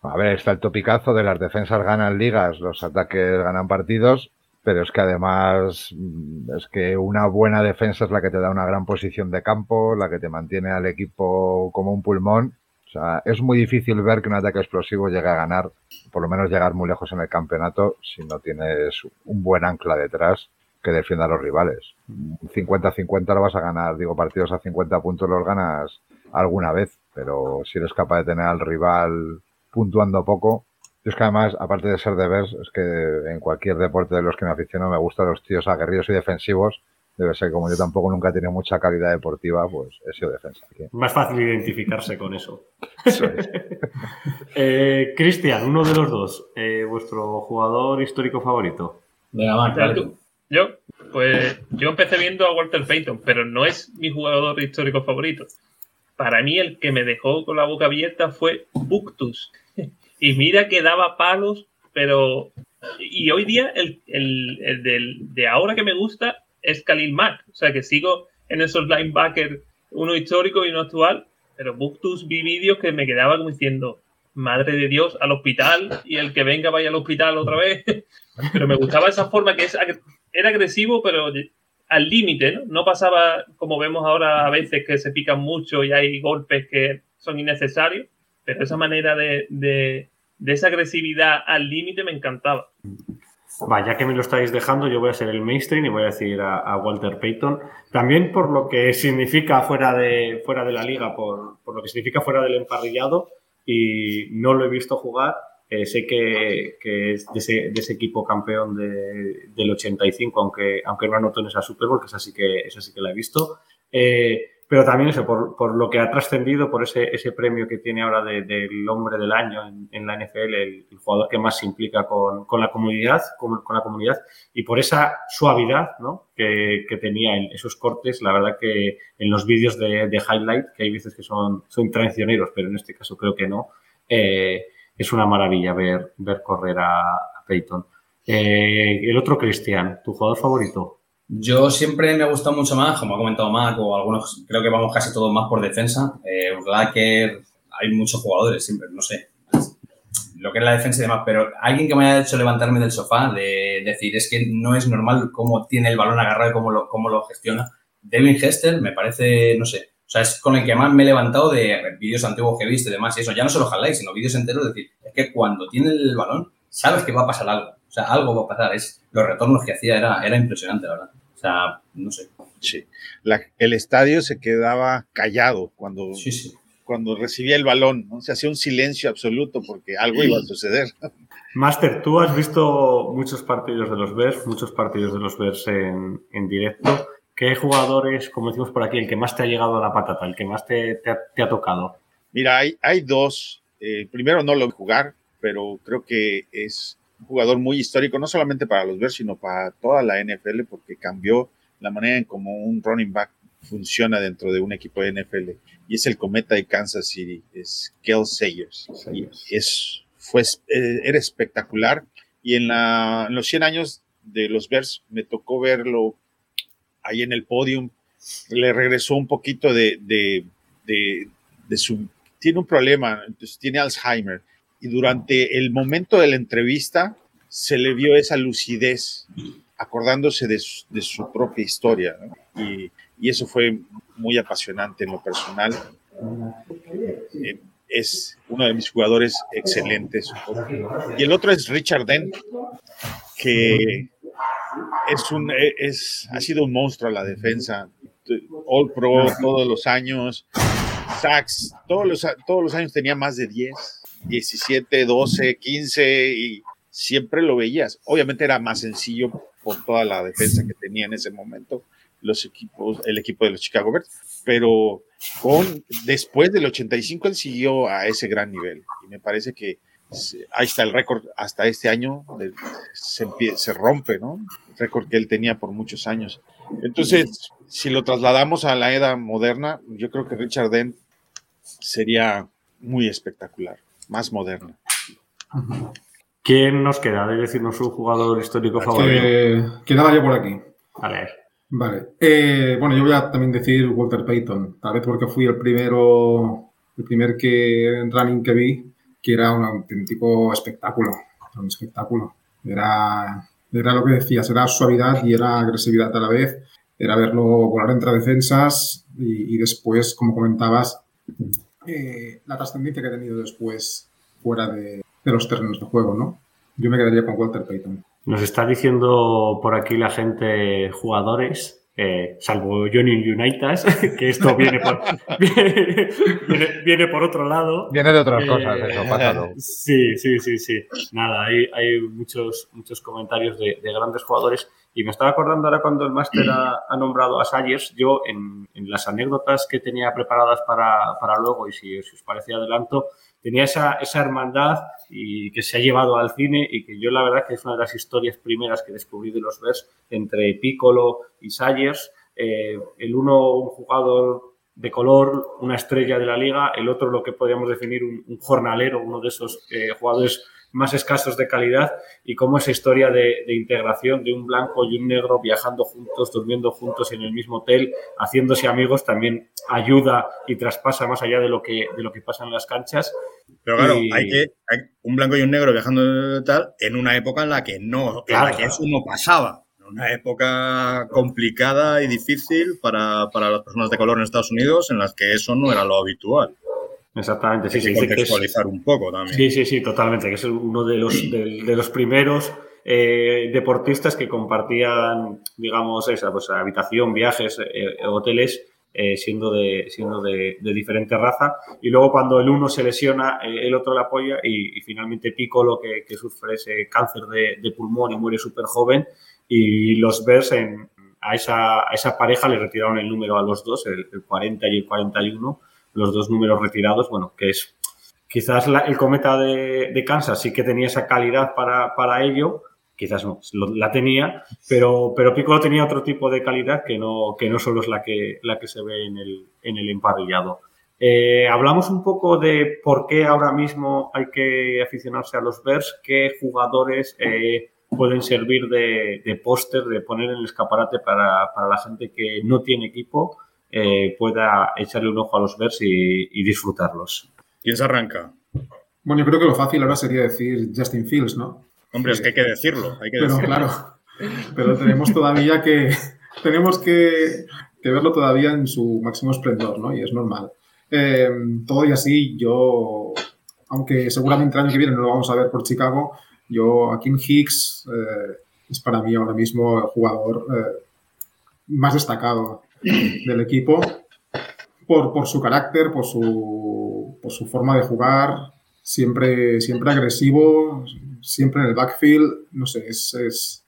A ver, está el topicazo de las defensas ganan ligas, los ataques ganan partidos, pero es que además mm, es que una buena defensa es la que te da una gran posición de campo, la que te mantiene al equipo como un pulmón. O sea, es muy difícil ver que un ataque explosivo llegue a ganar, por lo menos llegar muy lejos en el campeonato, si no tienes un buen ancla detrás que defienda a los rivales. 50-50 lo vas a ganar, digo, partidos a 50 puntos los ganas alguna vez, pero si eres capaz de tener al rival puntuando poco, yo es que además, aparte de ser de ver, es que en cualquier deporte de los que me aficiono me gustan los tíos aguerridos y defensivos. Debe ser como yo tampoco nunca he tenido mucha calidad deportiva, pues he sido defensa.
Más fácil identificarse con eso. eso eh, Cristian, uno de los dos, eh, vuestro jugador histórico favorito.
Venga, Yo, pues yo empecé viendo a Walter Payton, pero no es mi jugador histórico favorito. Para mí el que me dejó con la boca abierta fue Buctus y mira que daba palos, pero. Y hoy día el, el, del, de ahora que me gusta es Khalil Mack. O sea que sigo en esos linebackers, uno histórico y uno actual. Pero Buctus vi vídeos que me quedaba como diciendo, madre de Dios, al hospital y el que venga vaya al hospital otra vez. pero me gustaba esa forma que es, era agresivo, pero al límite, ¿no? Pasaba como vemos ahora a veces que se pican mucho y hay golpes que son innecesarios, pero esa manera de, de, esa agresividad al límite me encantaba.
Va, ya que me lo estáis dejando, yo voy a ser el mainstream y voy a decir a, Walter Payton. También por lo que significa fuera de, fuera de la liga, por, lo que significa fuera del emparrillado, y no lo he visto jugar. Eh, sé que, es de ese, equipo campeón del 85, aunque, aunque no anotó en esa Super Bowl, que esa sí que, esa sí que la he visto. Eh, pero también eso, por, por lo que ha trascendido, por ese, ese premio que tiene ahora del hombre del año en, la NFL, el, jugador que más se implica con, con la comunidad, con, con, la comunidad, y por esa suavidad ¿no? que, que, tenía en esos cortes, la verdad que en los vídeos de, de, highlight, que hay veces que son, son traicioneros, pero en este caso creo que no, eh, es una maravilla ver, ver correr a, Peyton. Eh, el otro Cristian, ¿tu jugador favorito?
Yo siempre me ha gustado mucho más, como ha comentado Mac, o algunos, creo que vamos casi todos más por defensa. Eh, hay muchos jugadores siempre, no sé. Lo que es la defensa y demás, pero alguien que me haya hecho levantarme del sofá, de decir, es que no es normal cómo tiene el balón agarrado y cómo lo, cómo lo gestiona. Devin Hester me parece, no sé, o sea, es con el que más me he levantado de vídeos antiguos que he visto y demás y eso. Ya no solo highlights, sino vídeos enteros. Es decir, es que cuando tiene el balón, sabes que va a pasar algo O sea, algo va a pasar. Es, los retornos que hacía era, era impresionante, la verdad. O sea, no sé.
Sí. el estadio se quedaba callado cuando, cuando recibía el balón, ¿no? Se hacía un silencio absoluto porque algo iba a suceder.
Master, tú has visto muchos partidos de los Bears, muchos partidos de los Bears en, en directo. ¿Qué jugadores, como decimos por aquí, el que más te ha llegado a la patata, el que más te, te, ha, tocado?
Mira, hay, hay dos. Eh, primero no lo voy a jugar, pero creo que es un jugador muy histórico, no solamente para los Bears, sino para toda la NFL, porque cambió la manera en cómo un running back funciona dentro de un equipo de NFL. Y es el cometa de Kansas City, es Kel Sayers. Es, fue, eh, era espectacular. Y en, la, en los 100 años de los Bears me tocó verlo ahí en el podium. Le regresó un poquito de, su... Tiene un problema, entonces tiene Alzheimer. Y durante el momento de la entrevista se le vio esa lucidez acordándose de su, propia historia. Y, eso fue muy apasionante en lo personal. Eh, es uno de mis jugadores excelentes. Y el otro es Richard Dent, que es un, es, ha sido un monstruo la defensa. All Pro todos los años. Sacks, todos los, todos los años tenía más de 10, 17, 12, 15 y siempre lo veías. Obviamente era más sencillo por toda la defensa que tenía en ese momento los equipos, el equipo de los Chicago Bears, pero con, después del 85 él siguió a ese gran nivel y me parece que ahí está el récord hasta este año, se, se rompe, ¿no? El récord que él tenía por muchos años. Entonces, si lo trasladamos a la edad moderna, yo creo que Richard Dent sería muy espectacular, más moderna.
¿Quién nos queda de decirnos su jugador histórico favorito?
quedaba yo por aquí.
Vale.
Vale. Eh, bueno, yo voy a también decir Walter Payton, tal vez porque fui el primero, el primer que running que vi, que era un auténtico espectáculo. Un espectáculo. Era, era lo que decías, era suavidad y era agresividad a la vez. Era verlo volar entre defensas y, después, como comentabas, eh, la trascendencia que ha tenido después fuera de, de los terrenos de juego, ¿no? Yo me quedaría con Walter Payton.
Nos está diciendo por aquí la gente jugadores, eh, salvo Johnny United, que esto viene por, viene, por otro lado.
Viene de otras cosas, eso, eh, pásalo.
Sí, sí, sí, sí. Nada, hay, hay muchos, muchos comentarios de, grandes jugadores. Y me estaba acordando ahora cuando el máster ha, nombrado a Sayers, yo en, las anécdotas que tenía preparadas para, para luego, y si, si os parecía adelanto, tenía esa, esa hermandad y que se ha llevado al cine y que yo la verdad que es una de las historias primeras que descubrí de los Bears entre Piccolo y Sayers. Eh, el uno un jugador de color, una estrella de la liga, el otro lo que podríamos definir un, jornalero, uno de esos eh, jugadores más escasos de calidad y cómo esa historia de, integración de un blanco y un negro viajando juntos, durmiendo juntos en el mismo hotel, haciéndose amigos, también ayuda y traspasa más allá de lo que, de lo que pasa en las canchas.
Pero claro, hay que un blanco y un negro viajando tal en una época en la que no, en la que eso no pasaba. Una época complicada y difícil para, para las personas de color en Estados Unidos en las que eso no era lo habitual.
Exactamente, sí, sí.
contextualizar un poco también.
Sí, sí, sí, totalmente, que es uno de los, de, los primeros eh, deportistas que compartían, digamos, esa pues, habitación, viajes, eh, hoteles, eh, siendo, de, siendo de, diferente raza. Y luego cuando el uno se lesiona, el otro le apoya y, finalmente Piccolo, que, que, sufre ese cáncer de, pulmón y muere súper joven. Y los Bears a, esa, a esa pareja le retiraron el número a los dos, el, el 40 y el 41 los dos números retirados, bueno, que es quizás el cometa de, Kansas sí que tenía esa calidad para, para ello, quizás no, la tenía, pero, pero Piccolo tenía otro tipo de calidad que no, que no solo es la que, la que se ve en el, en el emparrillado. Eh, hablamos un poco de por qué ahora mismo hay que aficionarse a los Bears, qué jugadores eh, pueden servir de, de póster, de poner en el escaparate para, para la gente que no tiene equipo eh, pueda echarle un ojo a los Bears y, disfrutarlos.
¿Quién se arranca?
Bueno, yo creo que lo fácil ahora sería decir Justin Fields, ¿no?
Hombre, es que hay que decirlo. Hay que
pero
decirlo.
claro, pero tenemos todavía que, tenemos que, verlo todavía en su máximo esplendor, ¿no? Y es normal. Eh, todo y así, yo, aunque seguramente el año que viene no lo vamos a ver por Chicago, Yo, Kim Hicks eh, es para mí ahora mismo el jugador eh, más destacado del equipo por, por su carácter, por su, por su forma de jugar, siempre, siempre agresivo, siempre en el backfield. No sé, es,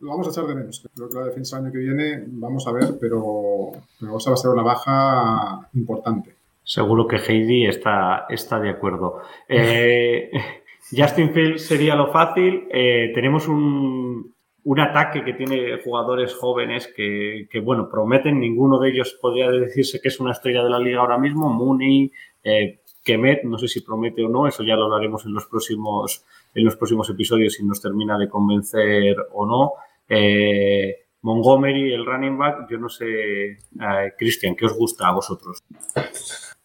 lo vamos a echar de menos. Creo que la defensa el año que viene, vamos a ver, pero, pero esa va a ser una baja importante.
Seguro que Heidi está, está de acuerdo. Eh, Justin Fields sería lo fácil. Eh, tenemos un, un, ataque que tiene jugadores jóvenes que, que, bueno, prometen. Ninguno de ellos podría decirse que es una estrella de la liga ahora mismo. Mooney, eh, Kemet, no sé si promete o no, eso ya lo hablaremos en los próximos, en los próximos episodios si nos termina de convencer o no. Eh, Montgomery, el running back, yo no sé, eh, Cristian, ¿qué os gusta a vosotros?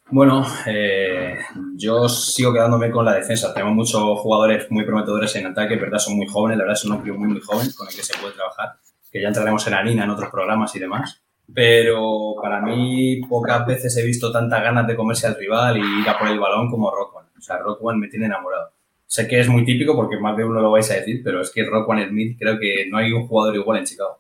Bueno, eh, yo sigo quedándome con la defensa. Tenemos muchos jugadores muy prometedores en ataque, verdad, son muy jóvenes, la verdad, son un núcleo muy, muy joven con el que se puede trabajar, que ya entraremos en harina en otros programas y demás pero para mí pocas veces he visto tantas ganas de comerse al rival y ir a por el balón como Rock O sea, Rock me tiene enamorado. Sé que es muy típico porque más de uno lo vais a decir, pero es que Rock Smith creo que no hay un jugador igual en Chicago.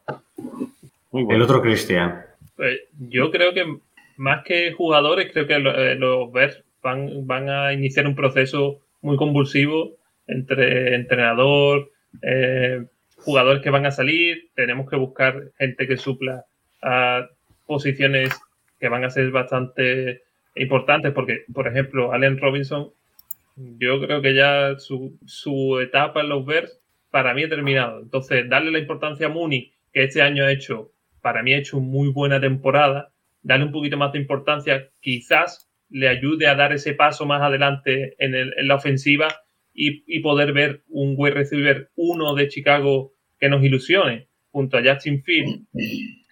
El otro Cristian.
Pues yo creo que más que jugadores, creo que eh, los Bears van, van a iniciar un proceso muy convulsivo entre entrenador, eh, jugadores que van a salir, tenemos que buscar gente que supla a posiciones que van a ser bastante importantes, porque, por ejemplo, Allen Robinson, yo creo que ya su, su etapa en los Bears para mí ha terminado. Entonces, darle la importancia a Mooney, que este año ha hecho, para mí ha hecho muy buena temporada, darle un poquito más de importancia, quizás le ayude a dar ese paso más adelante en, el, en la ofensiva y, y, poder ver un wide receiver uno de Chicago que nos ilusione, junto a Justin Field,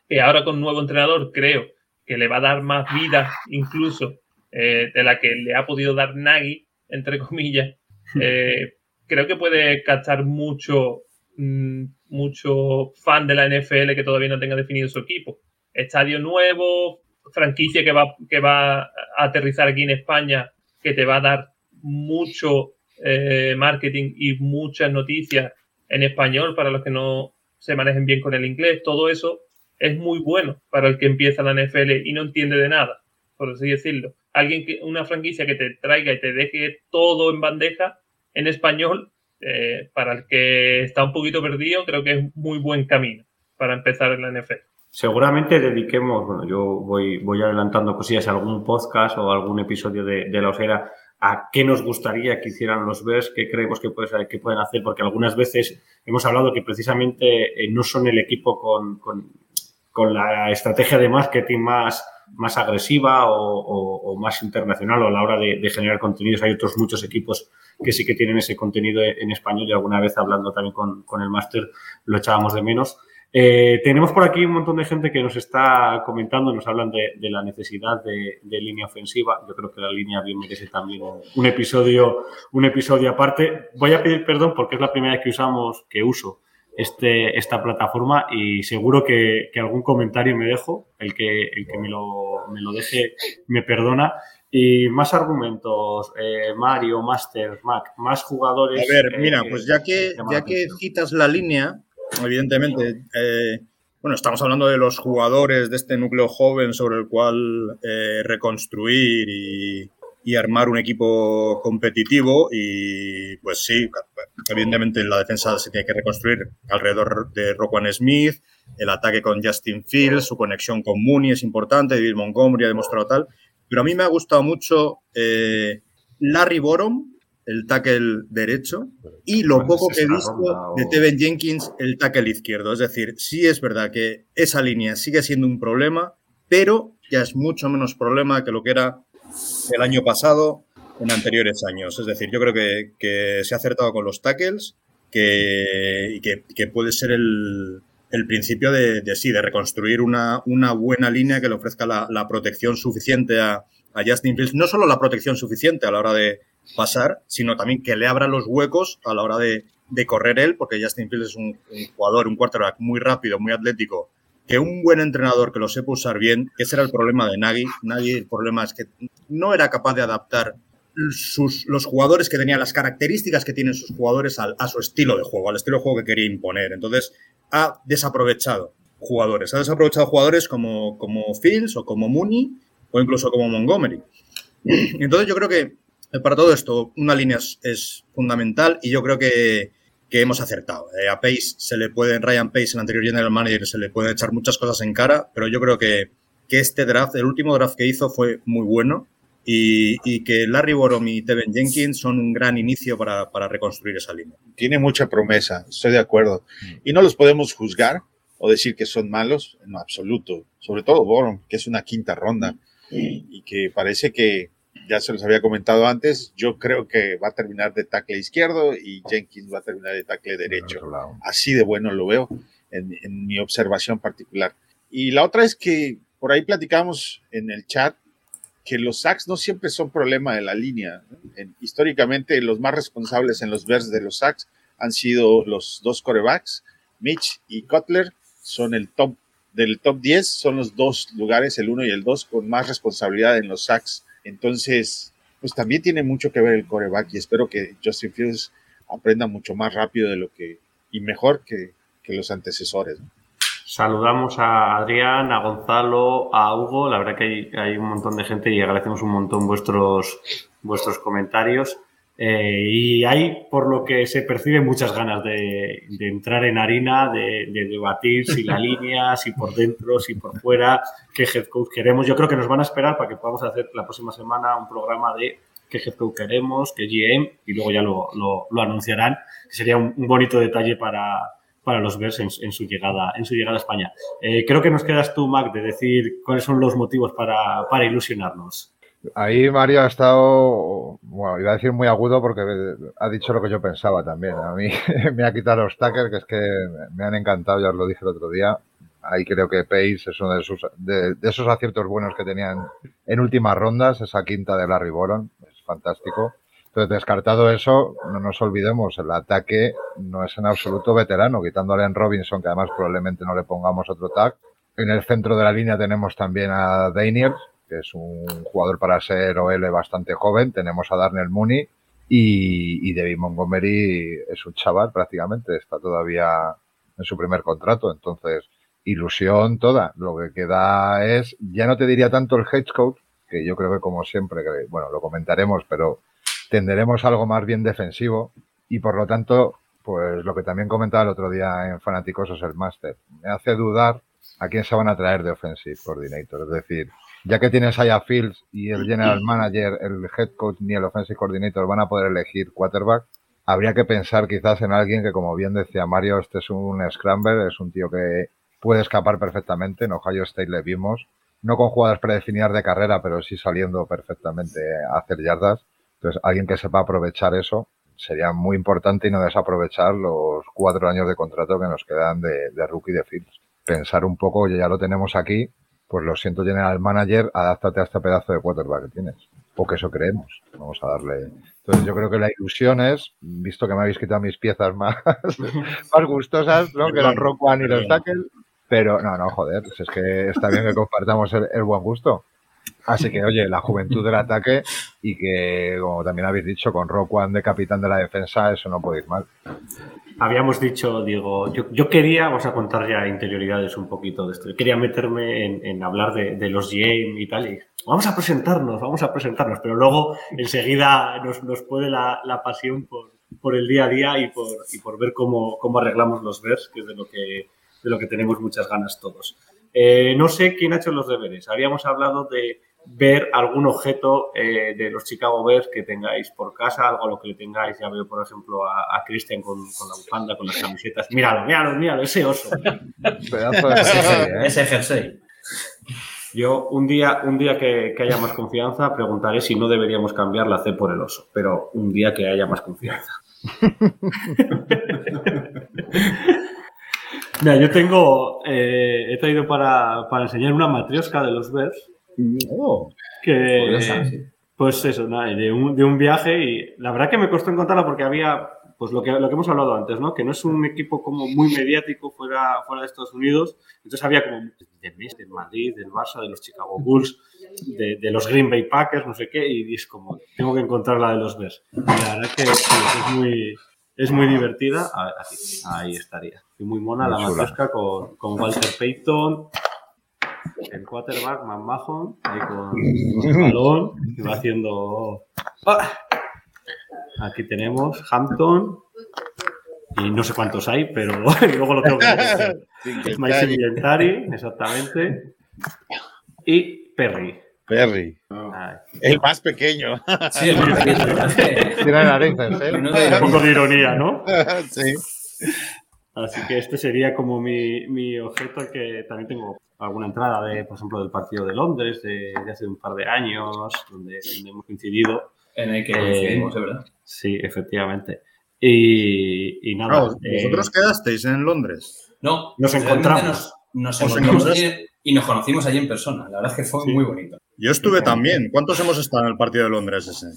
que ahora con un nuevo entrenador creo que le va a dar más vida incluso eh, de la que le ha podido dar Nagy, entre comillas. Eh, creo que puede captar mucho, mm, mucho fan de la NFL que todavía no tenga definido su equipo. Estadio nuevo, franquicia que va, que va a aterrizar aquí en España, que te va a dar mucho eh, marketing y muchas noticias en español para los que no se manejen bien con el inglés. Todo eso es muy bueno para el que empieza la NFL y no entiende de nada, por así decirlo. Alguien que, una franquicia que te traiga y te deje todo en bandeja en español, eh, para el que está un poquito perdido, creo que es muy buen camino para empezar en la NFL.
Seguramente dediquemos, bueno, yo voy, voy adelantando cosillas, algún podcast o algún episodio de, la osera a qué nos gustaría que hicieran los Bears, qué creemos que, puede, que pueden hacer, porque algunas veces hemos hablado que precisamente eh, no son el equipo con, con con la estrategia de marketing más, más agresiva o, más internacional o a la hora de, generar contenidos. Hay otros muchos equipos que sí que tienen ese contenido en español y alguna vez hablando también con, el máster lo echábamos de menos. Eh, tenemos por aquí un montón de gente que nos está comentando, nos hablan de, la necesidad de, línea ofensiva. Yo creo que la línea bien merece también un episodio, un episodio aparte. Voy a pedir perdón porque es la primera vez que usamos, que uso este, esta plataforma y seguro que, algún comentario me dejo, el que, el que me, lo, me lo deje me perdona. Y más argumentos, eh, Mario, Master, Mac, más jugadores.
A ver, mira, pues ya que, ya que citas la línea, evidentemente, eh, bueno, estamos hablando de los jugadores de este núcleo joven sobre el cual eh, reconstruir y, armar un equipo competitivo y pues sí, evidentemente la defensa se tiene que reconstruir alrededor de Roquan Smith, el ataque con Justin Fields, su conexión con Mooney es importante, David Montgomery ha demostrado tal, pero a mí me ha gustado mucho eh, Larry Borom, el tackle derecho, y lo poco que he visto de Teven Jenkins, el tackle izquierdo. Es decir, sí es verdad que esa línea sigue siendo un problema, pero ya es mucho menos problema que lo que era el año pasado en anteriores años. Es decir, yo creo que, se ha acertado con los tackles que, y que, puede ser el, principio de, sí, de reconstruir una, una, buena línea que le ofrezca la, protección suficiente a, Justin Fields. No solo la protección suficiente a la hora de pasar, sino también que le abra los huecos a la hora de, correr él, porque Justin Fields es un, un jugador, un quarterback muy rápido, muy atlético que un buen entrenador que lo sepa usar bien, ese era el problema de Nagy. Nagy, el problema es que no era capaz de adaptar los jugadores que tenían, las características que tienen sus jugadores a su estilo de juego, al estilo de juego que quería imponer. Entonces, ha desaprovechado jugadores. Ha desaprovechado jugadores como, como Fields o como Mooney o incluso como Montgomery. Entonces, yo creo que para todo esto, una línea es, fundamental y yo creo que, hemos acertado. Eh, a Pace se le puede, Ryan Pace, el anterior general manager, se le puede echar muchas cosas en cara, pero yo creo que, este draft, el último draft que hizo fue muy bueno y, que Larry Borom y Tevin Jenkins son un gran inicio para, para, reconstruir esa línea.
Tiene mucha promesa, estoy de acuerdo. Y no los podemos juzgar o decir que son malos, en absoluto. Sobre todo Borom, que es una quinta ronda y que parece que, ya se los había comentado antes, yo creo que va a terminar de tackle izquierdo y Jenkins va a terminar de tackle derecho. Así de bueno lo veo en, en mi observación particular. Y la otra es que por ahí platicamos en el chat que los sacks no siempre son problema de la línea. históricamente, los más responsables en los verdes de los sacks han sido los dos corebacks, Mitch y Cutler, son el top del top 10, son los dos lugares, el 1 y el 2, con más responsabilidad en los sacks. Entonces, pues también tiene mucho que ver el coreback y espero que Justin Fields aprenda mucho más rápido de lo que y mejor que, que los antecesores.
Saludamos a Adrián, a Gonzalo, a Hugo. La verdad que hay, un montón de gente y agradecemos un montón vuestros, vuestros comentarios. Eh, y hay, por lo que se percibe, muchas ganas de, entrar en harina, de, debatir si la línea, si por dentro, si por fuera, qué head coach queremos. Yo creo que nos van a esperar para que podamos hacer la próxima semana un programa de qué head coach queremos, qué GM, y luego ya lo, lo, anunciarán, que sería un bonito detalle para, para los Bears en, su, llegada, en su llegada a España. Eh, creo que nos quedas tú, Mac, de decir cuáles son los motivos para, para ilusionarnos.
Ahí Mario ha estado, bueno, iba a decir muy agudo porque ha dicho lo que yo pensaba también. A mí me ha quitado los tackers, que es que me han encantado, ya os lo dije el otro día. Ahí creo que Pace es uno de, sus, de, esos aciertos buenos que tenían en últimas rondas, esa quinta de Larry Boron, es fantástico. Entonces, descartado eso, no nos olvidemos, el ataque no es en absoluto veterano, quitándole en Robinson, que además probablemente no le pongamos otro tag. En el centro de la línea tenemos también a Daniels, que es un jugador para ser OL bastante joven. Tenemos a Darnell Mooney y, y David Montgomery es un chaval prácticamente, está todavía en su primer contrato. Entonces, ilusión toda. Lo que queda es, ya no te diría tanto el head coach, que yo creo que como siempre, que, bueno, lo comentaremos, pero tenderemos algo más bien defensivo y por lo tanto, pues lo que también comentaba el otro día en Fanaticosos el máster, me hace dudar a quién se van a traer de offensive coordinator. Es decir, ya que tienes ahí a Fields y el general manager, el head coach ni el offensive coordinator van a poder elegir quarterback, habría que pensar quizás en alguien que, como bien decía Mario, este es un scrambler, es un tío que puede escapar perfectamente. En Ohio State le vimos, no con jugadas predefinidas de carrera, pero sí saliendo perfectamente a hacer yardas. Entonces, alguien que sepa aprovechar eso sería muy importante y no desaprovechar los cuatro años de contrato que nos quedan de, rookie de Fields. Pensar un poco, ya lo tenemos aquí, pues lo siento, General Manager, adáptate a este pedazo de quarterback que tienes. Porque eso creemos. Vamos a darle. Entonces, yo creo que la ilusión es, visto que me habéis quitado mis piezas más, más gustosas, ¿no? que los Rock One y los Tackle. Pero no, no, joder, es que está bien que compartamos el buen gusto. Así que, oye, la juventud del ataque y que, como también habéis dicho, con Rock One de capitán de la defensa, eso no puede ir mal.
Habíamos dicho, digo, yo, quería, vamos a contar ya interioridades un poquito de esto. Yo quería meterme en, hablar de, los GM y tal, y vamos a presentarnos, vamos a presentarnos, pero luego enseguida nos, nos puede la, pasión por, el día a día y por, y por ver cómo, cómo arreglamos los vers, que es de lo que, de lo que tenemos muchas ganas todos. Eh, no sé quién ha hecho los deberes. Habíamos hablado de ver algún objeto eh, de los Chicago Bears que tengáis por casa, algo a lo que le tengáis. Ya veo, por ejemplo, a, Christian con, la bufanda, con las camisetas. Míralo, míralo, míralo, ese oso.
ese jersey.
Yo un día, un día que, haya más confianza preguntaré si no deberíamos cambiar la C por el oso, pero un día que haya más confianza. Mira, yo tengo, eh, he traído para, enseñar una matriosca de los Bears. Oh, que, pues eso, de, un, de un viaje y la verdad que me costó encontrarla porque había, pues lo que, lo que hemos hablado antes, ¿no? Que no es un equipo como muy mediático fuera, fuera de Estados Unidos. Entonces había como de Madrid, del Barça, de los Chicago Bulls. de, de, los Green Bay Packers, no sé qué, y es como, tengo que encontrar la de los Bears. Y la verdad que es muy, es muy divertida. A ver, ahí estaría. Y muy mona la matrosca con, con Walter Payton, el quarterback, McMahon, ahí con, el balón, que va haciendo... ¡Ah! Aquí tenemos Hampton, y no sé cuántos hay, pero luego lo tengo que decir. es Maisen exactamente. Y Perry.
Perry. Ay. El más pequeño.
Sí, el más pequeño.
Tiene narices, ¿eh?
Un poco de ironía, ¿no?
sí.
Así que este sería como mi, mi objeto, que también tengo alguna entrada, de, por ejemplo, del partido de Londres de, de hace un par de años, donde, donde hemos coincidido.
En el que coincidimos, eh, verdad.
Sí, efectivamente. Y, y nada.
¿Vosotros eh, quedasteis en Londres?
No,
nos encontramos.
Nos, nos encontramos allí, y nos conocimos allí en persona. La verdad es que fue sí. muy bonito.
Yo estuve también. ¿Cuántos hemos estado en el partido de Londres ese?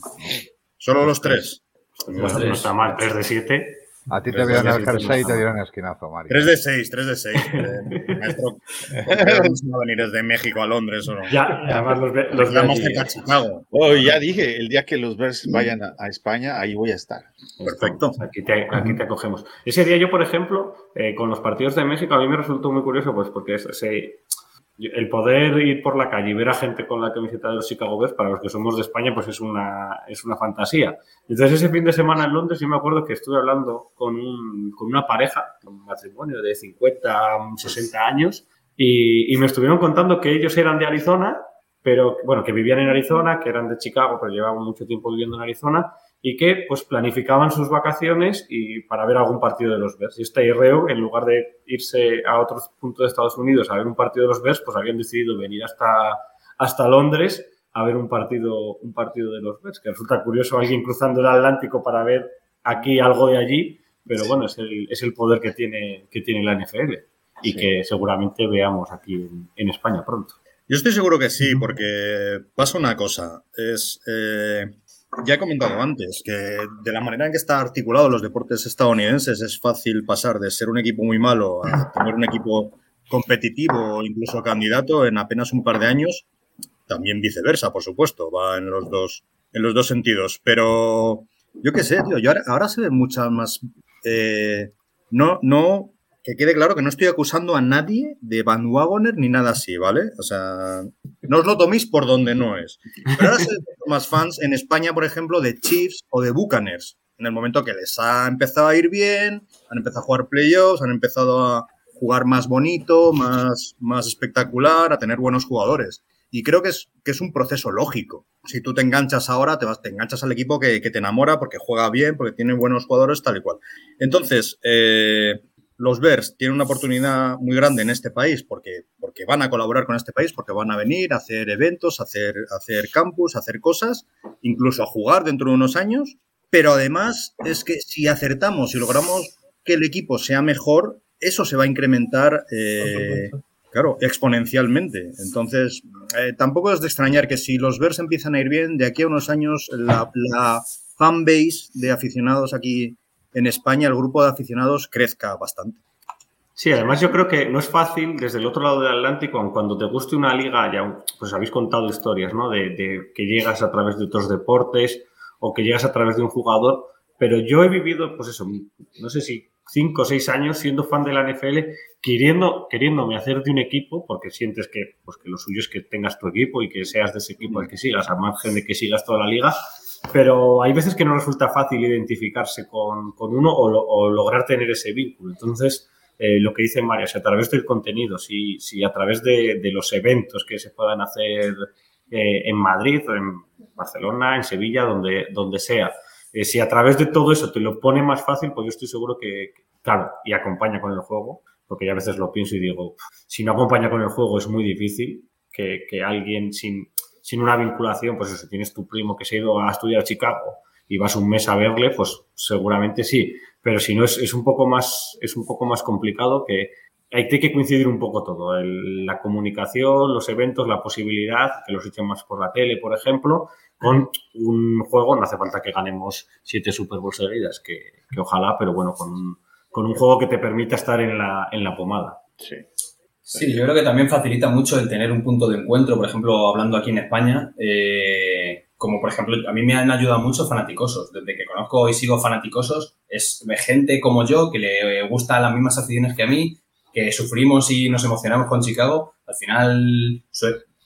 ¿Solo los tres?
Los tres. No está mal, 3 de 7.
A ti te vieron el jersey y te dieron esquinazo, Mario.
3 de 6, 3 de 6. Eh, maestro, ¿vamos a venir desde México a Londres o no?
Ya, además los, los
cerca a Chicago.
Oh, ya dije, el día que los Bears vayan a, a España, ahí voy a estar.
Perfecto.
Aquí te, aquí te acogemos. Ese día yo, por ejemplo, eh, con los partidos de México, a mí me resultó muy curioso, pues porque ese, el poder ir por la calle y ver a gente con la camiseta de los Chicago Bears, para los que somos de España, pues es una, es una fantasía. Entonces, ese fin de semana en Londres, yo me acuerdo que estuve hablando con, un, con una pareja, un matrimonio de 50, 60 años, y, y, me estuvieron contando que ellos eran de Arizona, pero bueno, que vivían en Arizona, que eran de Chicago, pero llevaban mucho tiempo viviendo en Arizona, y que pues planificaban sus vacaciones y para ver algún partido de los Bears. Y este IREO, en lugar de irse a otro punto de Estados Unidos a ver un partido de los Bears, pues habían decidido venir hasta, hasta Londres a ver un partido, un partido de los Bears, que resulta curioso alguien cruzando el Atlántico para ver aquí algo de allí, pero bueno, es el, es el poder que tiene, que tiene la NFL y sí. que seguramente veamos aquí en, en, España pronto.
Yo estoy seguro que sí, porque pasa una cosa, es... Eh ya he comentado antes que de la manera en que están articulados los deportes estadounidenses es fácil pasar de ser un equipo muy malo a tener un equipo competitivo o incluso candidato en apenas un par de años. También viceversa, por supuesto, va en los dos, en los dos sentidos. Pero yo qué sé, tío, yo ahora, se ve muchas más... Eh, no, no, que quede claro que no estoy acusando a nadie de bandwagoner ni nada así, ¿vale? O sea, no os lo toméis por donde no es. Pero ahora se más fans en España, por ejemplo, de Chiefs o de Buccaneers. En el momento que les ha empezado a ir bien, han empezado a jugar playoffs, han empezado a jugar más bonito, más, más espectacular, a tener buenos jugadores. Y creo que es, que es un proceso lógico. Si tú te enganchas ahora, te, vas, te enganchas al equipo que, que, te enamora porque juega bien, porque tiene buenos jugadores, tal y cual. Entonces, eh, los Bears tienen una oportunidad muy grande en este país porque, porque van a colaborar con este país, porque van a venir a hacer eventos, a hacer, a hacer campus, a hacer cosas, incluso a jugar dentro de unos años. Pero además es que si acertamos y logramos que el equipo sea mejor, eso se va a incrementar, eh, claro, exponencialmente. Entonces, eh, tampoco es de extrañar que si los Bears empiezan a ir bien, de aquí a unos años la, la fanbase de aficionados aquí en España el grupo de aficionados crezca bastante.
Sí, además yo creo que no es fácil desde el otro lado del Atlántico, cuando te guste una liga, ya pues habéis contado historias, ¿no? De, de, que llegas a través de otros deportes o que llegas a través de un jugador, pero yo he vivido, pues eso, no sé si cinco o seis años siendo fan de la NFL, queriendo, queriéndome hacer de un equipo, porque sientes que, pues que lo suyo es que tengas tu equipo y que seas de ese equipo al que sigas, a margen de que sigas toda la liga, pero hay veces que no resulta fácil identificarse con, con uno o, lo, o, lograr tener ese vínculo. Entonces, eh, lo que dice María, si a través del contenido, si, si a través de, de, los eventos que se puedan hacer eh, en Madrid, en Barcelona, en Sevilla, donde, donde sea, eh, si a través de todo eso te lo pone más fácil, pues yo estoy seguro que, claro, y acompaña con el juego, porque ya a veces lo pienso y digo, si no acompaña con el juego es muy difícil que, que alguien sin, sin una vinculación, pues eso, tienes tu primo que se ha ido a estudiar a Chicago y vas un mes a verle, pues seguramente sí. Pero si no, es, un, poco más, es un poco más complicado que hay que coincidir un poco todo. La comunicación, los eventos, la posibilidad, que los echen más por la tele, por ejemplo, con un juego, no hace falta que ganemos siete Super Bowls seguidas, que, que ojalá, pero bueno, con un, con un juego que te permita estar en la, en la pomada.
Sí.
Sí, yo creo que también facilita mucho el tener un punto de encuentro, por ejemplo, hablando aquí en España, eh, como por ejemplo, a mí me han ayudado mucho fanaticosos. Desde que conozco y sigo fanaticosos, es gente como yo que le gustan las mismas aficiones que a mí, que sufrimos y nos emocionamos con Chicago. Al final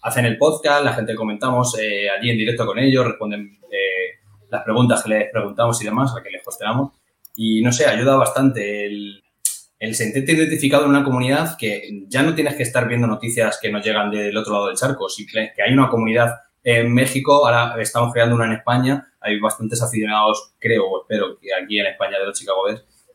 hacen el podcast, la gente comentamos eh, allí en directo con ellos, responden eh, las preguntas que les preguntamos y demás, a que les cuestionamos. Y no sé, ayuda bastante el, el sentirte identificado en una comunidad que ya no tienes que estar viendo noticias que nos llegan del otro lado del charco, que hay una comunidad en México, ahora estamos creando una en España, hay bastantes aficionados, creo o espero, que aquí en España de los Chicago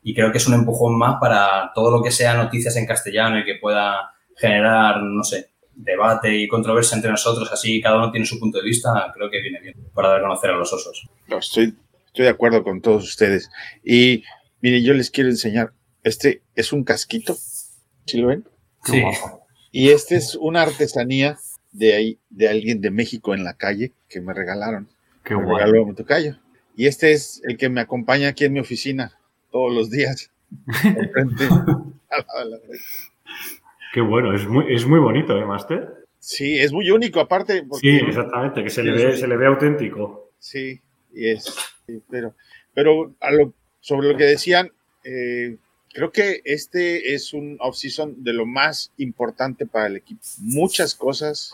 y creo que es un empujón más para todo lo que sea noticias en castellano y que pueda generar, no sé, debate y controversia entre nosotros, así cada uno tiene su punto de vista, creo que viene bien para dar a conocer a los osos.
Estoy, estoy de acuerdo con todos ustedes. Y mire, yo les quiero enseñar, este es un casquito, ¿sí lo ven?
Sí.
Y este es una artesanía de ahí, de alguien de México en la calle que me regalaron.
Qué
me
guay.
regaló mi tocayo. Y este es el que me acompaña aquí en mi oficina todos los días. la.
Qué bueno, es muy, es muy bonito, ¿eh, Master?
Sí, es muy único, aparte. porque-
Sí, exactamente, que se le ve,
sí.
se le ve auténtico.
Sí, y es. sí, pero pero a lo, sobre lo que decían, eh, creo que este es un off-season de lo más importante para el equipo. Muchas cosas,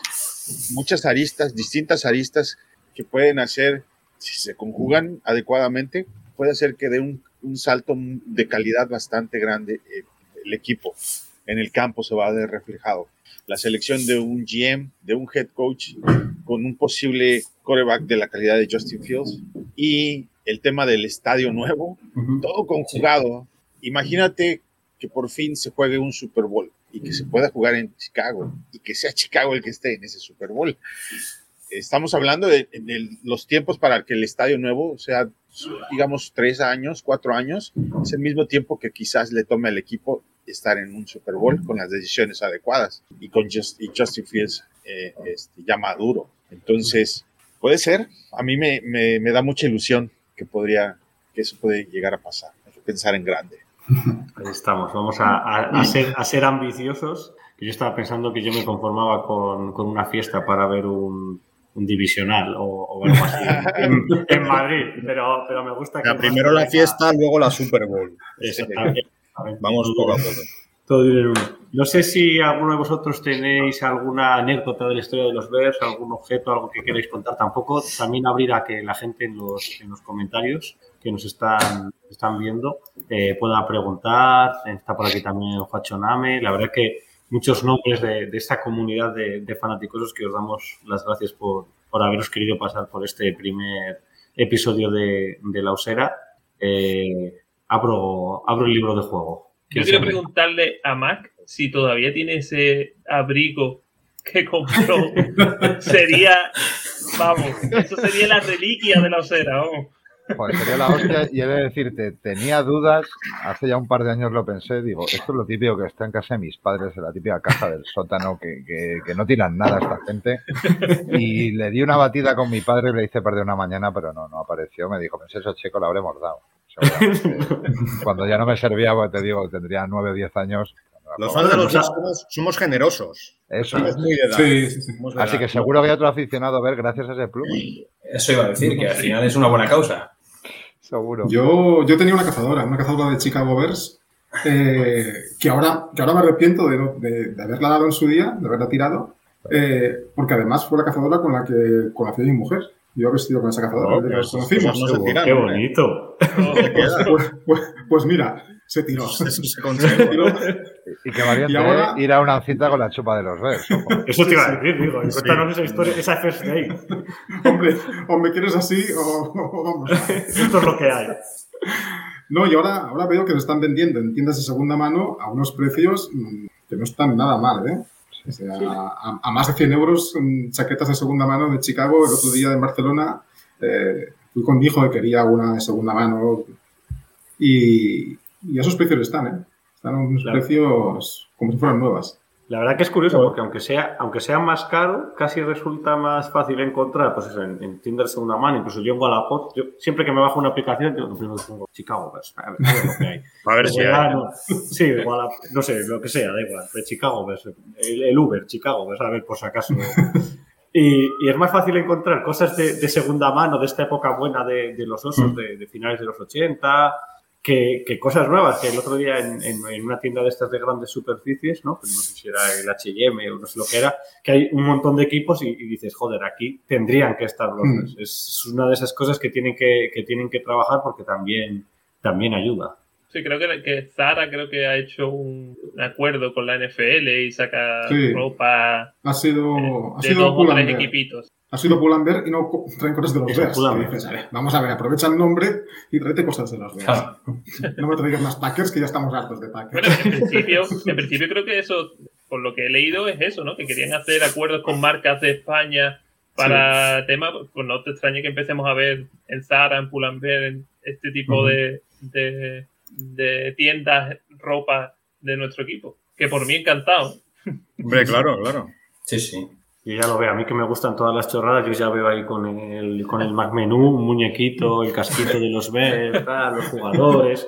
muchas aristas, distintas aristas que pueden hacer, si se conjugan adecuadamente, puede hacer que dé un, un salto de calidad bastante grande eh, el equipo. En el campo se va a ver reflejado. La selección de un GM, de un head coach, con un posible coreback de la calidad de Justin Fields y el tema del estadio nuevo, todo conjugado. Imagínate que por fin se juegue un Super Bowl y que se pueda jugar en Chicago y que sea Chicago el que esté en ese Super Bowl. Estamos hablando de, de los tiempos para que el estadio nuevo sea, digamos, tres años, cuatro años. Es el mismo tiempo que quizás le tome al equipo estar en un Super Bowl con las decisiones adecuadas y con Just- y Justin Fields eh, este, ya maduro. Entonces, puede ser. A mí me, me, me da mucha ilusión que podría, que eso puede llegar a pasar. Hay que pensar en grande.
Ahí estamos, vamos a, a- a ser, a ser ambiciosos. Yo estaba pensando que yo me conformaba con, con una fiesta para ver un, un divisional o, o algo así en, en Madrid, pero, pero me gusta que...
Primero la fiesta, luego la Super Bowl.
Exactamente.
Vamos poco a poco.
Todo en uno. No sé si alguno de vosotros tenéis alguna anécdota de la historia de los Bears, algún objeto, algo que queráis contar. Tampoco también abrir a que la gente en los, en los comentarios que nos están, están viendo eh, pueda preguntar. Está por aquí también Juacho Name. La verdad que muchos nombres de, de esta comunidad de, de fanáticos que os damos las gracias por, por haberos querido pasar por este primer episodio de, de La Osera. Eh, abro, abro el libro de juego.
Yo
¿Quién
quiero preguntarle a Mac si todavía tiene ese abrigo que compró. sería, vamos, eso sería la reliquia de la osera, vamos.
Joder, sería la hostia y he de decirte, tenía dudas, hace ya un par de años lo pensé, digo, esto es lo típico que está en casa de mis padres, en la típica caja del sótano, que, que- que no tiran nada esta gente. Y le di una batida con mi padre y le hice perder una mañana, pero no, no apareció. Me dijo, pensé, eso checo lo habremos dado. Cuando ya no me servía, pues te digo, tendría nueve o diez años.
Los fans de los somos, somos generosos.
Eso es.
muy de edad.
Sí, sí, sí.
Somos de
Así
edad.
que seguro que hay otro aficionado a ver gracias a ese pluma.
Eso iba a decir, que al final es una buena causa.
Seguro.
Yo, yo tenía una cazadora, una cazadora de Chicago Bears, eh, que, ahora, que ahora me arrepiento de- de haberla dado en su día, de haberla tirado, eh, porque además fue la cazadora con la que conocí a mi mujer. Yo he vestido con esa cazadora
Oh,
desde que nos
pues,
conocimos.
no se tiran,
Qué bonito.
Pues, pues- pues mira, se tiró.
Eso se conserva.
Y qué valiente
Y ahora-
¿eh? ir a una cita con la chupa de los ojo.
Eso te iba a decir, digo. Cuéntanos esa historia, esa first day.
Hombre, o me quieres así o, o vamos.
Esto es lo que hay.
No, y ahora, ahora veo que se están vendiendo en tiendas de segunda mano a unos precios mm, que no están nada mal, ¿eh? O sea, a, a más de 100 euros chaquetas de segunda mano de Chicago. El otro día en Barcelona eh, fui con mi hijo que quería una de segunda mano y, y esos precios están, ¿eh? Están a unos
Claro.
precios como si fueran nuevas.
La verdad que es curioso porque aunque sea, aunque sea más caro, casi resulta más fácil encontrar, pues eso, en, en Tinder segunda mano, incluso yo en Wallapop, yo siempre que me bajo una aplicación, yo primero pongo Chicago Bears, a ver, a ver lo que hay.
A ver si
Pues,
hay.
ah, no. Sí, Wallapop, no sé, lo que sea, da igual, de Chicago Bears, el, el Uber, Chicago Bears, a ver por si acaso. Y, y es más fácil encontrar cosas de, de segunda mano, de esta época buena de, de los osos, de, de finales de los 80, que, que cosas nuevas, que el otro día en, en- en una tienda de estas de grandes superficies, ¿no? Pues no sé si era el H&M o no sé lo que era, que hay un montón de equipos y, y dices, joder, aquí tendrían que estar los
Mm.
Es una de esas cosas que tienen que, que tienen que trabajar porque también, también ayuda.
Sí, creo que, que Zara creo que ha hecho un, acuerdo con la NFL y saca
Sí.
ropa
Ha sido, ha
de
sido
dos o tres equipitos.
Ha sido Pull&Bear y no traen cosas de los Bears.
Pull&Bear.
Que dices, a ver, Vamos a ver, aprovecha el nombre y tráete cosas de los Bears.
Claro.
No me traigas más Packers, que ya estamos hartos de Packers.
Bueno, en principio, en principio creo que eso, por lo que he leído, es eso, ¿no? Que querían hacer acuerdos con marcas de España para temas, pues no te extrañe que empecemos a ver en Zara, en Pull&Bear, en este tipo de, de tiendas, ropa de nuestro equipo. Que por mí encantado.
Hombre, claro, claro.
Sí, sí.
Yo ya lo veo, a mí que me gustan todas las chorradas, yo ya veo ahí con el, con el Mac Menú, un muñequito, el casquito de los Bears, los jugadores,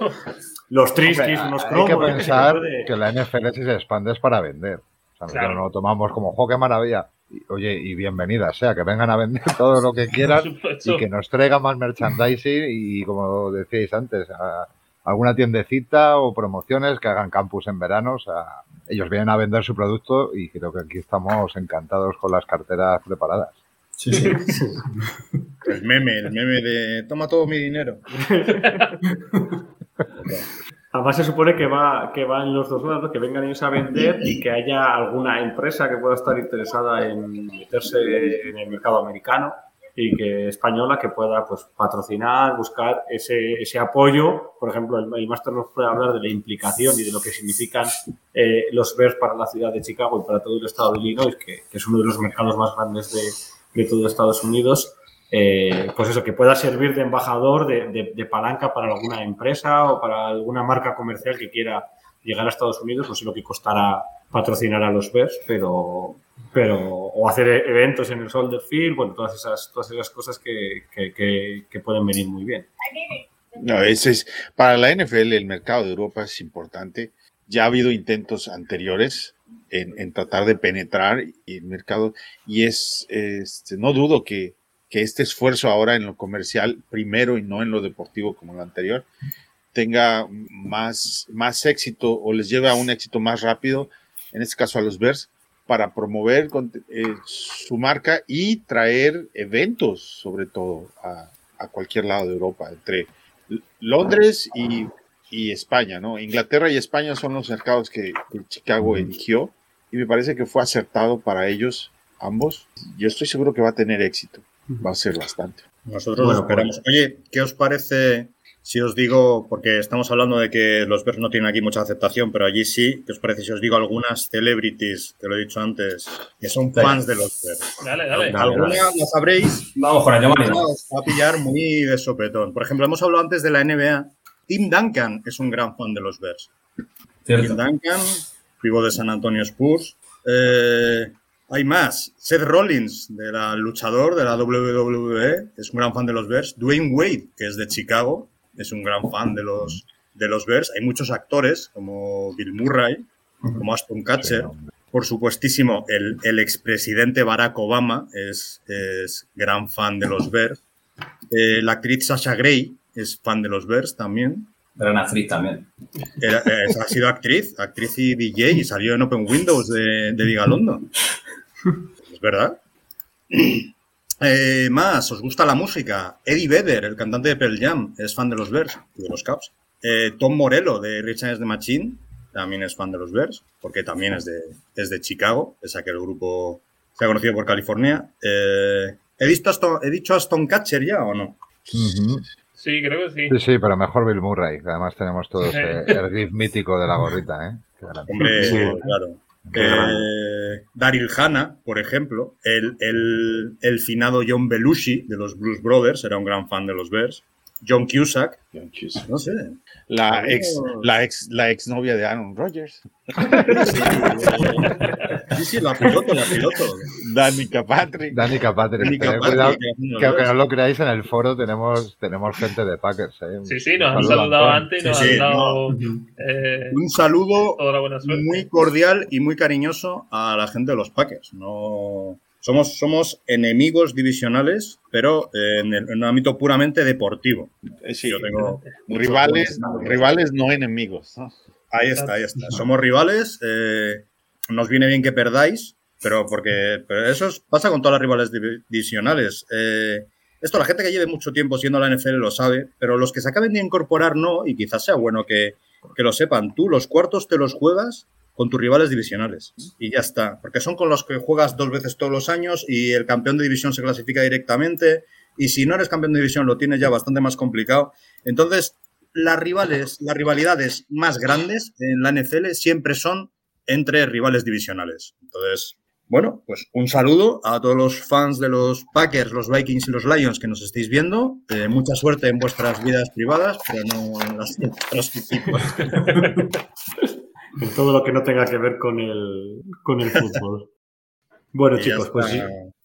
los triskis,
Hombre,
unos
hay
cromos.
que
qué sé,
pensar
puede-
que la NFL si se expande es para vender. O sea,
Claro.
no lo tomamos como, jo, qué maravilla. Oye, y bienvenida sea, que vengan a vender todo lo que quieran y que nos traigan más merchandising y, como decíais antes, a- alguna tiendecita o promociones que hagan campus en verano. O sea, ellos vienen a vender su producto y creo que aquí estamos encantados con las carteras preparadas.
Sí, sí.
El meme, el meme de toma todo mi dinero.
Además se supone que va, que va en los dos lados, que vengan ellos a vender y que haya alguna empresa que pueda estar interesada en meterse en el mercado americano y que española que pueda pues patrocinar, buscar ese, ese apoyo. Por ejemplo, el, el máster nos puede hablar de la implicación y de lo que significan eh, los Bears para la ciudad de Chicago y para todo el estado de Illinois, que, que es uno de los mercados más grandes de, de todo Estados Unidos. Eh, pues eso, que pueda servir de embajador, de, de- de palanca para alguna empresa o para alguna marca comercial que quiera llegar a Estados Unidos, no sé lo que costará patrocinar a los Bears, pero, pero o hacer e- eventos en el Soldier Field, bueno, todas esas, todas esas cosas que, que- que- que pueden venir muy bien.
No, ese es, para la NFL el mercado de Europa es importante. Ya ha habido intentos anteriores en, en tratar de penetrar el mercado y es, este, no dudo que, que este esfuerzo ahora en lo comercial primero y no en lo deportivo como lo anterior tenga más, más éxito o les lleve a un éxito más rápido, en este caso a los Bears, para promover con- eh, su marca y traer eventos, sobre todo, a, a cualquier lado de Europa, entre Londres y, y España, ¿no? Inglaterra y España son los mercados que, que Chicago eligió y me parece que fue acertado para ellos ambos. Yo estoy seguro que va a tener éxito, va a ser bastante.
Nosotros
Bueno,
lo esperamos. Oye, ¿qué os parece si os digo, porque estamos hablando de que los Bears no tienen aquí mucha aceptación, pero allí sí, ¿qué os parece si os digo algunas celebrities, te lo he dicho antes, que son
Dale.
fans de los Bears?
Dale, dale.
Dale,
Alguna
dale.
la sabréis,
Vamos con
os va a pillar muy de sopetón. Por ejemplo, hemos hablado antes de la NBA. Tim Duncan es un gran fan de los Bears.
Cierto.
Tim Duncan, vivo de San Antonio Spurs. Eh, hay más. Seth Rollins, de la luchador de la WWE, es un gran fan de los Bears. Dwayne Wade, que es de Chicago, es un gran fan de los, de los Bears. Hay muchos actores, como Bill Murray, como Aston Catcher. Por supuestísimo, el, el expresidente Barack Obama es, es gran fan de los Bears. Eh, la actriz Sasha Grey es fan de los Bears también.
Gran actriz también.
Era- ha sido actriz, actriz y DJ y salió en Open Windows de, de Vigalondo. Es verdad. Eh, más, ¿os gusta la música? Eddie Vedder, el cantante de Pearl Jam, es fan de los Bears y de los Caps. Eh, Tom Morello, de Rich Against the Machine, también es fan de los Bears, porque también es de, es de Chicago, es aquel grupo que se ha conocido por California. Eh, ¿he, visto Aston- ¿He dicho Aston Catcher ya o no?
Sí, creo que sí.
Sí, sí, pero mejor Bill Murray, que además tenemos todos eh, el gif mítico de la gorrita, ¿eh?
Hombre,
Sí.
claro. Eh, Daryl Hannah, por ejemplo, el, el, el finado John Belushi de los Blues Brothers, era un gran fan de los Bears. John Cusack.
John Cusack.
No sé.
La ex, la ex, la ex novia de Aaron Rodgers.
Sí, sí, la piloto, la piloto.
Danica Patrick.
Danica Patrick.
Danica Patrick,
cuidado,
que
aunque no lo creáis, en el foro tenemos, tenemos gente de Packers. ¿eh?
Sí, sí, nos han saludado antes y nos
sí,
han dado eh,
Un saludo muy cordial y muy cariñoso a la gente de los Packers. No, somos, somos enemigos divisionales, pero eh, en, el, en un ámbito puramente deportivo.
Eh, sí,
Yo tengo
rivales, rivales no enemigos. ¿no?
Ahí está, ahí está. Somos rivales. eh, nos viene bien que perdáis, pero porque pero eso es- pasa con todas las rivales divi- divisionales. Eh, esto la gente que lleve mucho tiempo siendo la NFL lo sabe, pero los que se acaben de incorporar no, y quizás sea bueno que, que lo sepan. Tú los cuartos te los juegas con tus rivales divisionales y ya está, porque son con los que juegas dos veces todos los años y el campeón de división se clasifica directamente y si no eres campeón de división lo tienes ya bastante más complicado. Entonces, las rivales, las rivalidades más grandes en la NFL siempre son entre rivales divisionales. Entonces, bueno, pues un saludo a todos los fans de los Packers, los Vikings y los Lions que nos estéis viendo. Eh, mucha suerte en vuestras vidas privadas, pero no en las.
En todo lo que no tenga que ver con el, con el fútbol. Bueno, chicos, pues sí.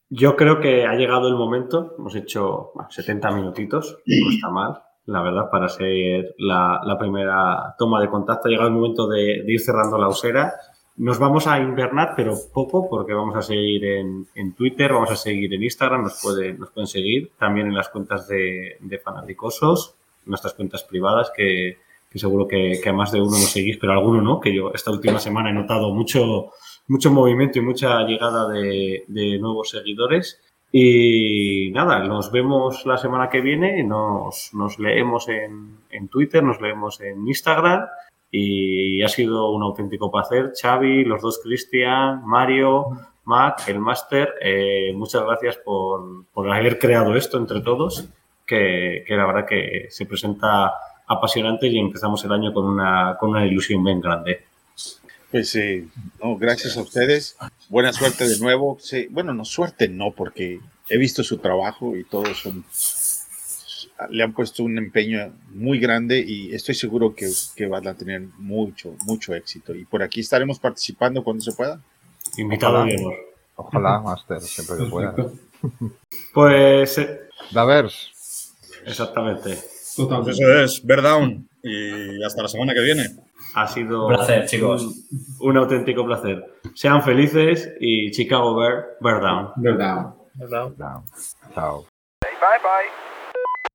Yo creo que ha llegado el momento. Hemos hecho bueno, 70 minutitos. No está mal, la verdad, para ser la, la primera toma de contacto. Ha llegado el momento de, de ir cerrando la usera. Nos vamos a invernar, pero poco, porque vamos a seguir en, en Twitter, vamos a seguir en Instagram, nos, puede, nos pueden seguir también en las cuentas de, de Fanaticosos, nuestras cuentas privadas, que, que seguro que, que a más de uno nos seguís, pero alguno no, que yo esta última semana he notado mucho, mucho movimiento y mucha llegada de, de nuevos seguidores. Y nada, nos vemos la semana que viene, nos, nos leemos en, en Twitter, nos leemos en Instagram y ha sido un auténtico placer. Xavi, los dos Cristian, Mario, Mac, el máster, eh, muchas gracias por, por haber creado esto entre todos, que, que la verdad que se presenta apasionante y empezamos el año con una, con una ilusión bien grande.
Pues sí, no, gracias a ustedes. Buena suerte de nuevo. Sí, bueno, no suerte no, porque he visto su trabajo y todos son le han puesto un empeño muy grande y estoy seguro que, que van a tener mucho, mucho éxito. Y por aquí estaremos participando cuando se pueda.
Invitado
Ojalá. Ojalá, Master, siempre que pueda.
Pues eh,
Davers,
exactamente.
Total.
Pues eso es, Bear Down. Y hasta la semana que viene.
Ha sido
Un placer, chicos.
Un, un auténtico placer. Sean felices y Chicago Bear, Bear Down.
Verdad.
¿verdad?
down. chao.
Bye bye.